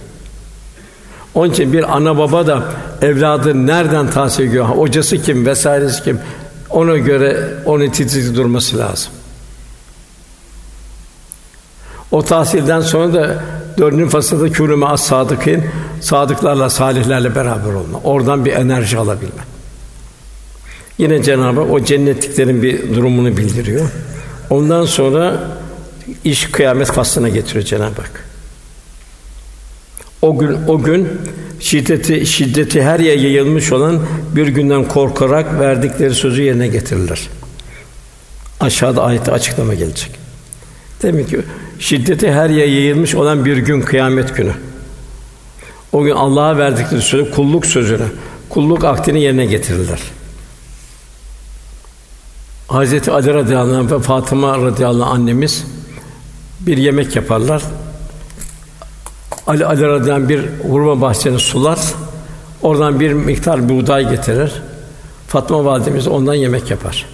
Onun için bir ana baba da evladı nereden tahsil ediyor, hocası kim, vesairesi kim, ona göre onu titiz durması lazım. O tahsilden sonra da dördüncü fasılda kûrüme as sadıkın sadıklarla salihlerle beraber olma. Oradan bir enerji alabilme. Yine Cenab-ı Hak o cennetliklerin bir durumunu bildiriyor. Ondan sonra iş kıyamet faslına getiriyor Cenab-ı Hak. O gün o gün şiddeti şiddeti her yere yayılmış olan bir günden korkarak verdikleri sözü yerine getirirler. Aşağıda ayette açıklama gelecek. Demek ki şiddeti her yere yayılmış olan bir gün kıyamet günü. O gün Allah'a verdikleri sözü kulluk sözünü, kulluk akdini yerine getirirler. Hazreti Ali radıyallahu anh ve Fatıma radıyallahu anh annemiz bir yemek yaparlar. Ali Ali bir hurma bahçesini sular. Oradan bir miktar buğday getirir. Fatma validemiz ondan yemek yapar.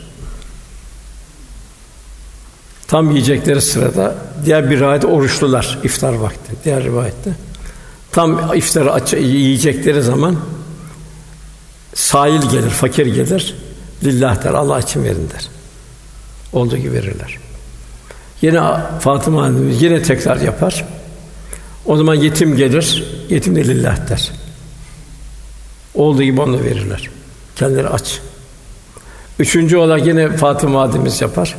Tam yiyecekleri sırada diğer bir rivayet oruçlular iftar vakti. Diğer rivayette tam iftarı aç yiyecekleri zaman sahil gelir, fakir gelir. Lillah der, Allah için verin der. Olduğu gibi verirler. Yine Fatıma annemiz yine tekrar yapar. O zaman yetim gelir, yetim de lillah der. Olduğu gibi onu verirler. Kendileri aç. Üçüncü olarak yine Fatıma annemiz yapar.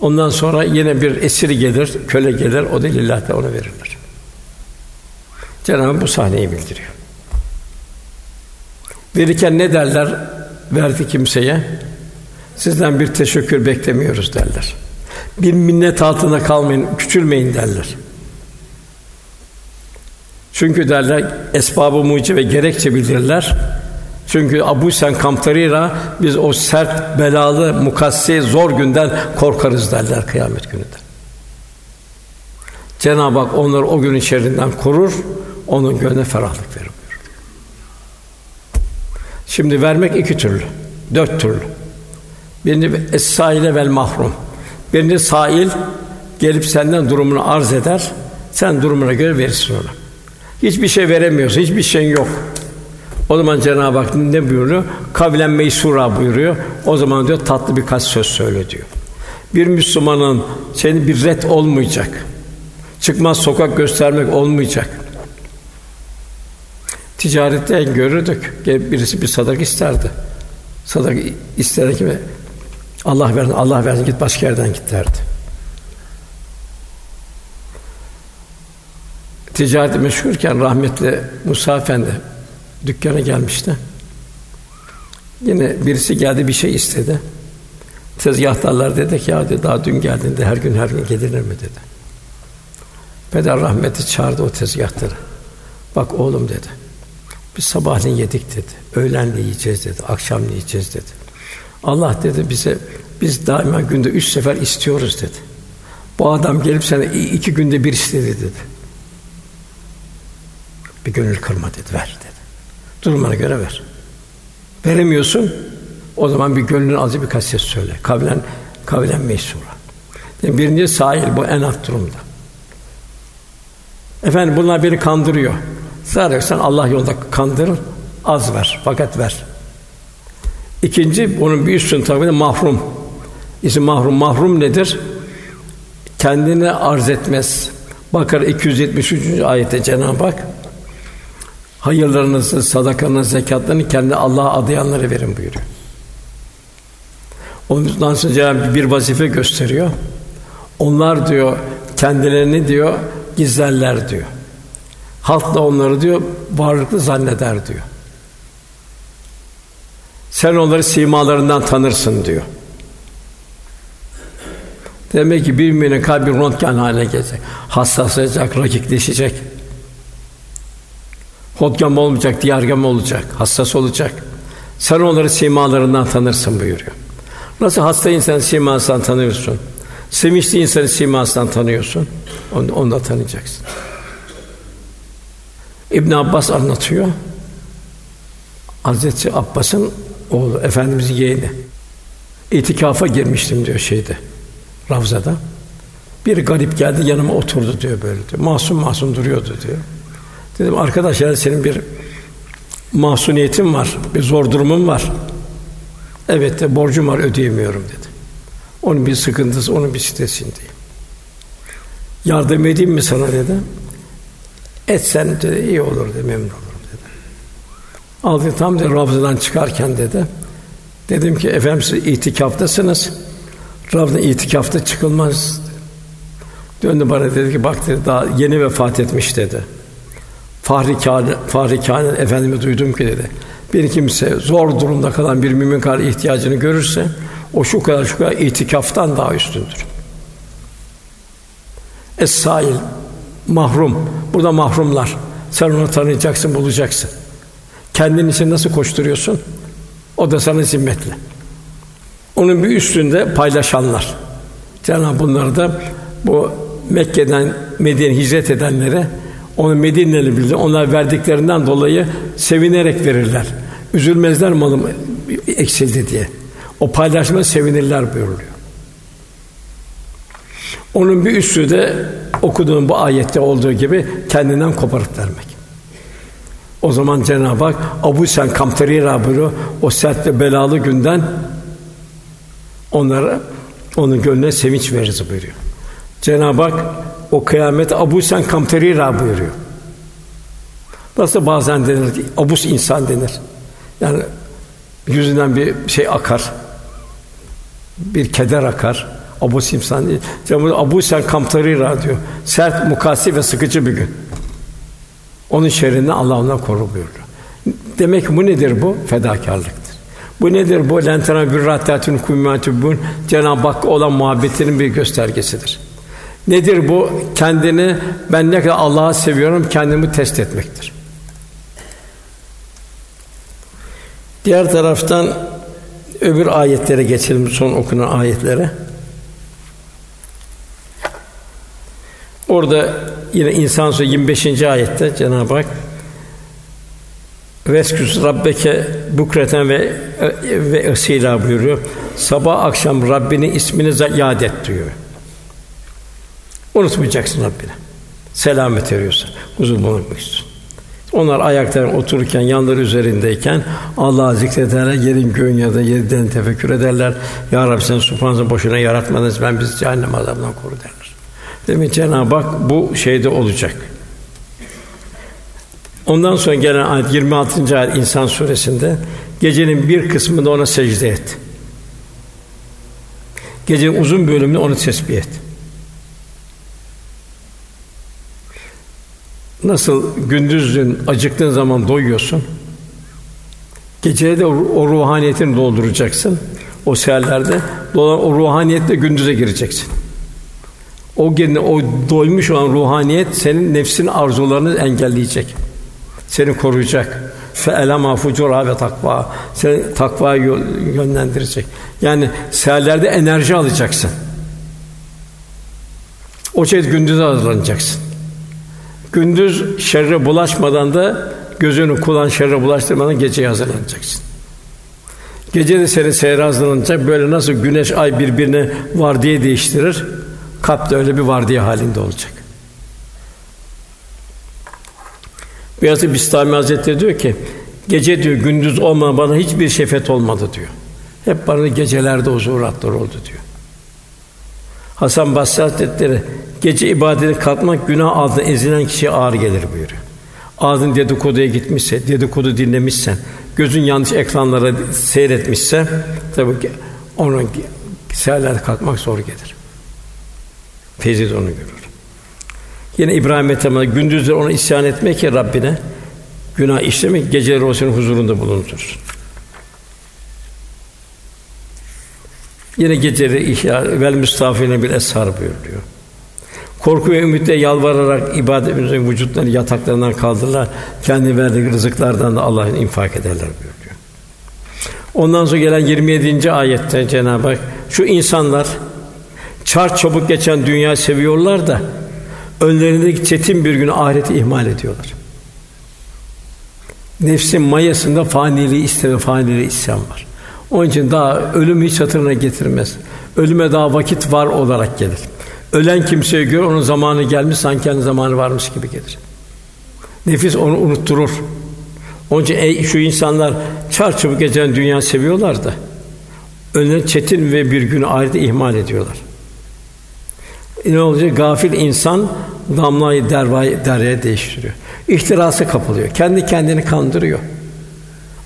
Ondan sonra yine bir esir gelir, köle gelir, o da lillah der, onu verirler. Cenab-ı bu sahneyi bildiriyor. Verirken ne derler? Verdi kimseye. Sizden bir teşekkür beklemiyoruz derler. Bir minnet altında kalmayın, küçülmeyin derler. Çünkü derler esbabı mucize ve gerekçe bildirirler. Çünkü Abu Sen Kamtarira biz o sert, belalı, mukassi, zor günden korkarız derler kıyamet gününde. Cenab-ı Hak onları o günün şerrinden korur, onun gönlüne ferahlık verir. Şimdi vermek iki türlü, dört türlü. Birini es-saile vel mahrum. Birini sail gelip senden durumunu arz eder. Sen durumuna göre verirsin ona. Hiçbir şey veremiyorsun, hiçbir şeyin yok. O zaman Cenab-ı Hak ne buyuruyor? Kavlen meysura buyuruyor. O zaman diyor tatlı birkaç söz söyle diyor. Bir Müslümanın senin bir ret olmayacak. Çıkmaz sokak göstermek olmayacak. Ticarette görürdük. Birisi bir sadak isterdi. Sadak ister ki Allah versin, Allah versin git başka yerden git derdi. Ticareti meşhurken rahmetli Musa Efendi dükkana gelmişti. Yine birisi geldi bir şey istedi. Tezgahtarlar dedi ki ya dedi, daha dün geldiğinde her gün her gün gelir mi dedi. Peder rahmeti çağırdı o tezgahtarı. Bak oğlum dedi. Biz sabahleyin yedik dedi. Öğlen yiyeceğiz dedi. Akşam yiyeceğiz dedi. Allah dedi bize biz daima günde üç sefer istiyoruz dedi. Bu adam gelip sana iki günde bir istedi dedi. Bir gönül kırma dedi, ver dedi. Durumuna göre ver. Veremiyorsun, o zaman bir gönlün azı birkaç ses söyle. Kavlen, kavlen meysura. Yani birinci sahil bu en alt durumda. Efendim bunlar beni kandırıyor. Zaten sen Allah yolunda kandırır, az ver, fakat ver. İkinci, bunun bir üstün tabi mahrum. İsim mahrum. Mahrum nedir? Kendini arz etmez. Bakara 273. ayette Cenab-ı Hak hayırlarınızı, sadakanızı, zekatlarını kendi Allah'a adayanlara verin buyuruyor. Ondan sonra Cenab-ı bir vazife gösteriyor. Onlar diyor kendilerini diyor gizlerler diyor. Halk da onları diyor varlıklı zanneder diyor. Sen onları simalarından tanırsın diyor. Demek ki bir müminin kalbi röntgen haline gelecek. Hassaslayacak, rakikleşecek. Hodgam olmayacak, diyargam olacak, hassas olacak. Sen onları simalarından tanırsın buyuruyor. Nasıl hasta insan simasından tanıyorsun? Sevinçli insanı simasından tanıyorsun. Onu, onu da tanıyacaksın. İbn Abbas anlatıyor. Hazreti Abbas'ın oğlu, Efendimizin yeğeni. İtikafa girmiştim diyor şeyde, Ravza'da. Bir garip geldi yanıma oturdu diyor böyle diyor. Masum masum duruyordu diyor. Dedim arkadaş yani senin bir mahsuniyetin var, bir zor durumun var. Evet de borcum var ödeyemiyorum dedi. Onun bir sıkıntısı, onun bir stresindeyim. Yardım edeyim mi sana dedi. Etsen dedi iyi olur dedi, memnun olurum tam da Ravza'dan çıkarken dedi. Dedim ki efendim siz itikaftasınız. Ravza itikafta çıkılmaz. Döndü bana dedi ki bak dedi daha yeni vefat etmiş dedi. Fahri Kâne, Fahri Kâne Efendimi duydum ki dedi. Bir kimse zor durumda kalan bir mümin kadar ihtiyacını görürse o şu kadar şu kadar itikaftan daha üstündür. Es-sail mahrum. Burada mahrumlar. Sen onu tanıyacaksın, bulacaksın. Kendin için nasıl koşturuyorsun? O da sana zimmetli. Onun bir üstünde paylaşanlar. Cenab-ı bunları da bu Mekke'den Medine'ye hicret edenlere onu Medine'li bildi. Onlar verdiklerinden dolayı sevinerek verirler. Üzülmezler malım eksildi diye. O paylaşma sevinirler buyuruluyor. Onun bir üstü de okuduğum bu ayette olduğu gibi kendinden koparıp vermek. O zaman Cenab-ı Hak Abu Sen Kamterira buyuruyor. O sert ve belalı günden onlara onun gönlüne sevinç veririz buyuruyor. Cenab-ı Hak o kıyamet Abu Sen Kamterira buyuruyor. Nasıl bazen denir, abus insan denir. Yani yüzünden bir şey akar, bir keder akar. Abu Simsan değil. Cenab-ı Abu Sen Kamtarira diyor. Sert, mukasi ve sıkıcı bir gün. Onun şerrinden Allah ondan koru buyuruyor. Demek ki bu nedir bu? Fedakarlıktır. Bu nedir bu? Lentena bir rahtatun kummatubun Cenab-ı Hak olan muhabbetinin bir göstergesidir. Nedir bu? Kendini ben ne kadar Allah'ı seviyorum kendimi test etmektir. Diğer taraftan öbür ayetlere geçelim son okunan ayetlere. Orada yine İnsan Suresi 25. ayette Cenab-ı Hak Vesküs Rabbeke bukreten ve ve esila buyuruyor. Sabah akşam Rabbinin ismini yad et diyor. Unutmayacaksın Rabbini. Selamet eriyorsa, huzur bulmak istiyorsun. Onlar ayakta otururken, yanları üzerindeyken Allah'ı zikrederler, yerin göğün da yerden tefekkür ederler. Ya Rabbi sen subhanallah boşuna yaratmadınız, ben bizi cehennem azabından koru derler. Demek Cenab-ı Hak bu şeyde olacak. Ondan sonra gelen ayet 26. ayet İnsan suresinde gecenin bir kısmında ona secde et. Gecenin uzun bölümünde onu tesbih et. Nasıl gündüzün acıktığın zaman doyuyorsun. Geceye de o ruhaniyetini dolduracaksın. O seherlerde dolan o ruhaniyetle gündüze gireceksin. O gene o doymuş olan ruhaniyet senin nefsin arzularını engelleyecek. Seni koruyacak. Fe elama fucura ve takva. Seni takvaya yönlendirecek. Yani seherlerde enerji alacaksın. O şey gündüze hazırlanacaksın. Gündüz şerre bulaşmadan da gözünü kulağın şerre bulaştırmadan geceye hazırlanacaksın. Gece de seni seyre hazırlanacak. Böyle nasıl güneş ay birbirine var diye değiştirir. Kalp öyle bir vardiya halinde olacak. Beyazıt Bistami Hazretleri diyor ki, gece diyor gündüz olmadan bana hiçbir şefet olmadı diyor. Hep bana gecelerde huzuratlar oldu diyor. Hasan Basri Hazretleri gece ibadete kalkmak günah altında ezilen kişiye ağır gelir buyuruyor. Ağzın dedikoduya gitmişse, dedikodu dinlemişsen, gözün yanlış ekranlara seyretmişse tabii ki onun seherlerde kalkmak zor gelir. Feyzi onu görür. Yine İbrahim Aleyhisselam gündüzleri ona isyan etmek ki Rabbine günah işlemek, geceleri o senin huzurunda bulundurur. Yine geceleri ihya vel müstafine bir eshar buyuruyor. Korku ve ümitle yalvararak ibadetimizin vücutlarını yataklarından kaldırırlar. Kendi verdiği rızıklardan da Allah'ın infak ederler buyuruyor. Ondan sonra gelen 27. ayette Cenab-ı Hak şu insanlar çar çabuk geçen dünya seviyorlar da önlerindeki çetin bir gün ahireti ihmal ediyorlar. Nefsin mayasında faniliği isteme, faniliği isyan var. Onun için daha ölüm hiç hatırına getirmez. Ölüme daha vakit var olarak gelir. Ölen kimseyi gör, onun zamanı gelmiş, sanki kendi zamanı varmış gibi gelir. Nefis onu unutturur. Onun için ey, şu insanlar çar çabuk geçen dünya seviyorlar da önüne çetin ve bir günü ayrıca ihmal ediyorlar. Ne olacak? Gafil insan damlayı dervayı deryaya değiştiriyor. İhtirası kapılıyor. Kendi kendini kandırıyor.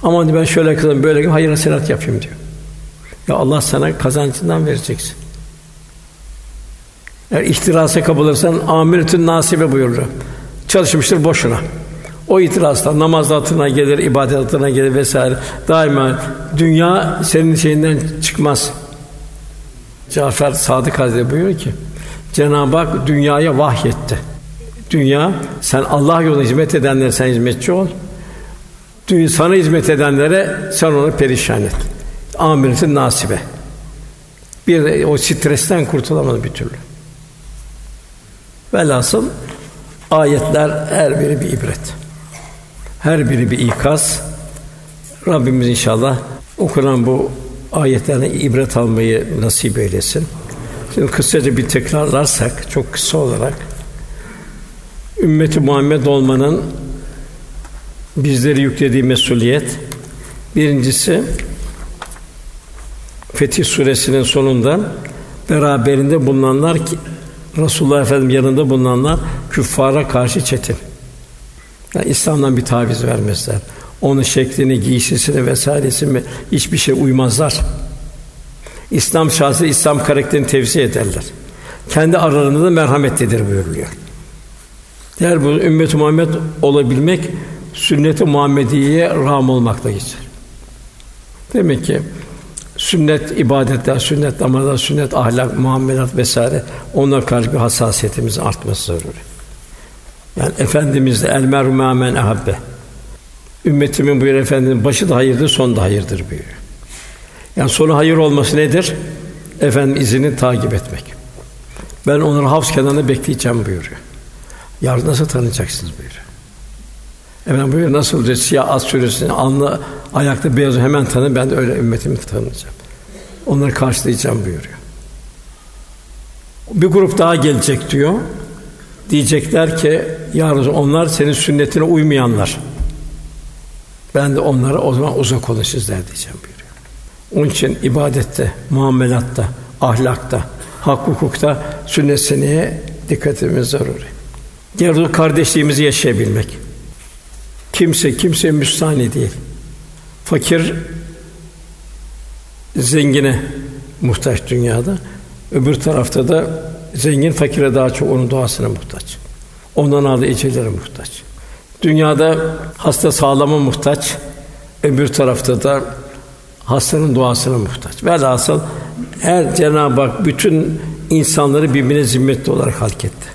Aman ben şöyle kızım böyle gibi hayır hasenat yapayım diyor. Ya Allah sana kazancından vereceksin. Eğer ihtirasa kapılırsan amiretün nasibe buyurur. Çalışmıştır boşuna. O itirazla namaz hatırına gelir, ibadet hatırına gelir vesaire. Daima dünya senin şeyinden çıkmaz. Cafer Sadık Hazretleri buyuruyor ki Cenab-ı Hak dünyaya vahyetti. Dünya sen Allah yoluna hizmet edenlere sen hizmetçi ol. Dünya sana hizmet edenlere sen onu perişan et. Amiretin nasibe. Bir o stresten kurtulamadı bir türlü. Velhasıl ayetler her biri bir ibret. Her biri bir ikaz. Rabbimiz inşallah okunan bu ayetlerden ibret almayı nasip eylesin. Şimdi kısaca bir tekrarlarsak çok kısa olarak ümmeti Muhammed olmanın bizleri yüklediği mesuliyet birincisi Fetih suresinin sonunda beraberinde bulunanlar ki Resulullah Efendimiz yanında bulunanlar küffara karşı çetin. Yani İslam'dan bir taviz vermezler. Onun şeklini, giysisini vesairesini hiçbir şey uymazlar. İslam şahsı İslam karakterini tevzi ederler. Kendi aralarında da merhametlidir buyuruluyor. Diğer bu ümmet Muhammed olabilmek sünnet-i Muhammediye ram olmakla geçer. Demek ki sünnet ibadetler, sünnet namazlar, sünnet ahlak, muamelat vesaire onlar karşı bir hassasiyetimiz artması zaruri. Yani efendimiz de el meru ahabbe. Ümmetimin buyur efendinin başı da hayırdır, son da hayırdır buyuruyor. Yani sonu hayır olması nedir? Efendim izini takip etmek. Ben onları havz kenarında bekleyeceğim buyuruyor. Yarın nasıl tanıyacaksınız buyuruyor. Efendim buyuruyor nasıl diyor, siyah az suresini alnı ayakta beyaz hemen tanı ben de öyle ümmetimi tanıyacağım. Onları karşılayacağım buyuruyor. Bir grup daha gelecek diyor. Diyecekler ki ya onlar senin sünnetine uymayanlar. Ben de onlara o zaman uzak olun sizler diyeceğim buyuruyor. Onun için ibadette, muamelatta, ahlakta, hak hukukta sünnet seneye dikkat etmemiz zaruri. Diğer kardeşliğimizi yaşayabilmek. Kimse kimse müstahni değil. Fakir zengine muhtaç dünyada. Öbür tarafta da zengin fakire daha çok onun duasına muhtaç. Ondan aldığı ecellere muhtaç. Dünyada hasta sağlama muhtaç. Öbür tarafta da hastanın duasına muhtaç. Velhasıl her Cenab-ı Hak bütün insanları birbirine zimmetli olarak halk etti.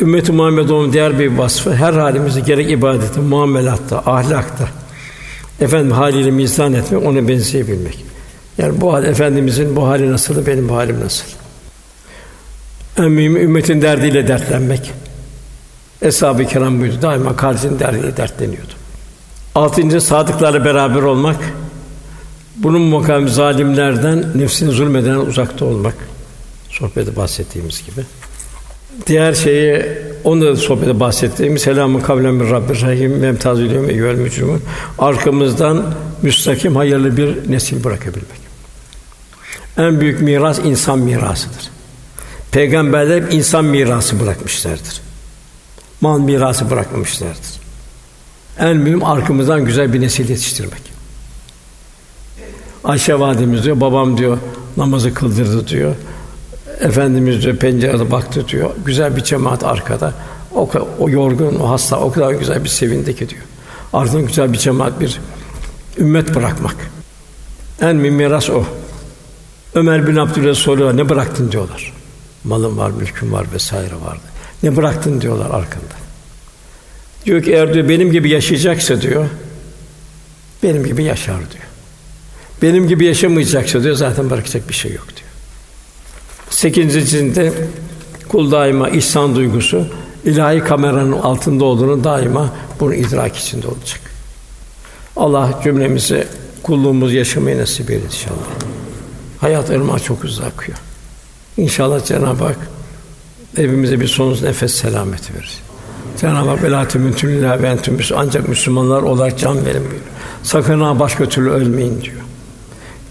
Ümmet-i Muhammed'in diğer bir vasfı her halimizde gerek ibadette, muamelatta, ahlakta efendim haliyle mizan etmek, ona benzeyebilmek. Yani bu hal efendimizin bu hali nasıl, benim bu halim nasıl? En mühim ümmetin derdiyle dertlenmek. Eshab-ı Kiram buydu. Daima kardeşin derdiyle dertleniyordu. Altıncı sadıklarla beraber olmak. Bunun mukavemet zalimlerden nefsini zulmeden uzakta olmak. Sohbette bahsettiğimiz gibi. Diğer şeyi onu da sohbette bahsettiğimiz selamın kavlen bir Rabbir Rahim ve emtazülüyüm eyyüel mücrimun. Arkamızdan müstakim hayırlı bir nesil bırakabilmek. En büyük miras insan mirasıdır. Peygamberler hep insan mirası bırakmışlardır. Mal mirası bırakmamışlardır. En mühim arkamızdan güzel bir nesil yetiştirmek. Ayşe validemiz diyor, babam diyor namazı kıldırdı diyor. Efendimiz diyor pencerede baktı diyor. Güzel bir cemaat arkada. O, o yorgun, o hasta o kadar güzel bir sevindi ki diyor. Ardından güzel bir cemaat bir ümmet bırakmak. En mühim miras o. Ömer bin Abdülhamid soruyor ne bıraktın diyorlar. Malım var, mülküm var vesaire vardı. Ne bıraktın diyorlar arkanda. Diyor ki eğer diyor benim gibi yaşayacaksa diyor benim gibi yaşar diyor. Benim gibi yaşamayacaksa diyor zaten bırakacak bir şey yok diyor. Sekizincisinde kul daima ihsan duygusu ilahi kameranın altında olduğunu daima bunu idrak içinde olacak. Allah cümlemize kulluğumuz yaşamayı nasip eylesin inşallah. Hayat ırmağı çok hızlı akıyor. İnşallah Cenab-ı Hak evimize bir son nefes selameti verir. Cenab-ı Hak velâ ve entüm ancak Müslümanlar olarak can verin buyuruyor. Sakın ha başka türlü ölmeyin diyor.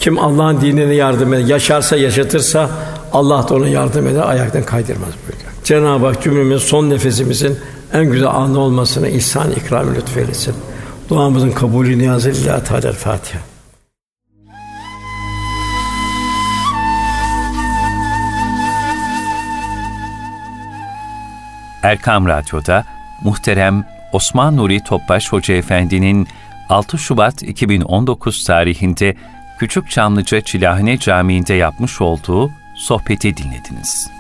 Kim Allah'ın dinine yardım eder, yaşarsa, yaşatırsa Allah da ona yardım eder, ayaktan kaydırmaz buyuruyor. Cenab-ı Hak cümlemiz son nefesimizin en güzel anı olmasını ihsan ikram lütfeylesin. Duamızın kabulü niyazı lillahi Teala Fatiha. Erkam Radyo'da muhterem Osman Nuri Topbaş Hoca Efendi'nin 6 Şubat 2019 tarihinde Küçük Çamlıca Çilahane Camii'nde yapmış olduğu sohbeti dinlediniz.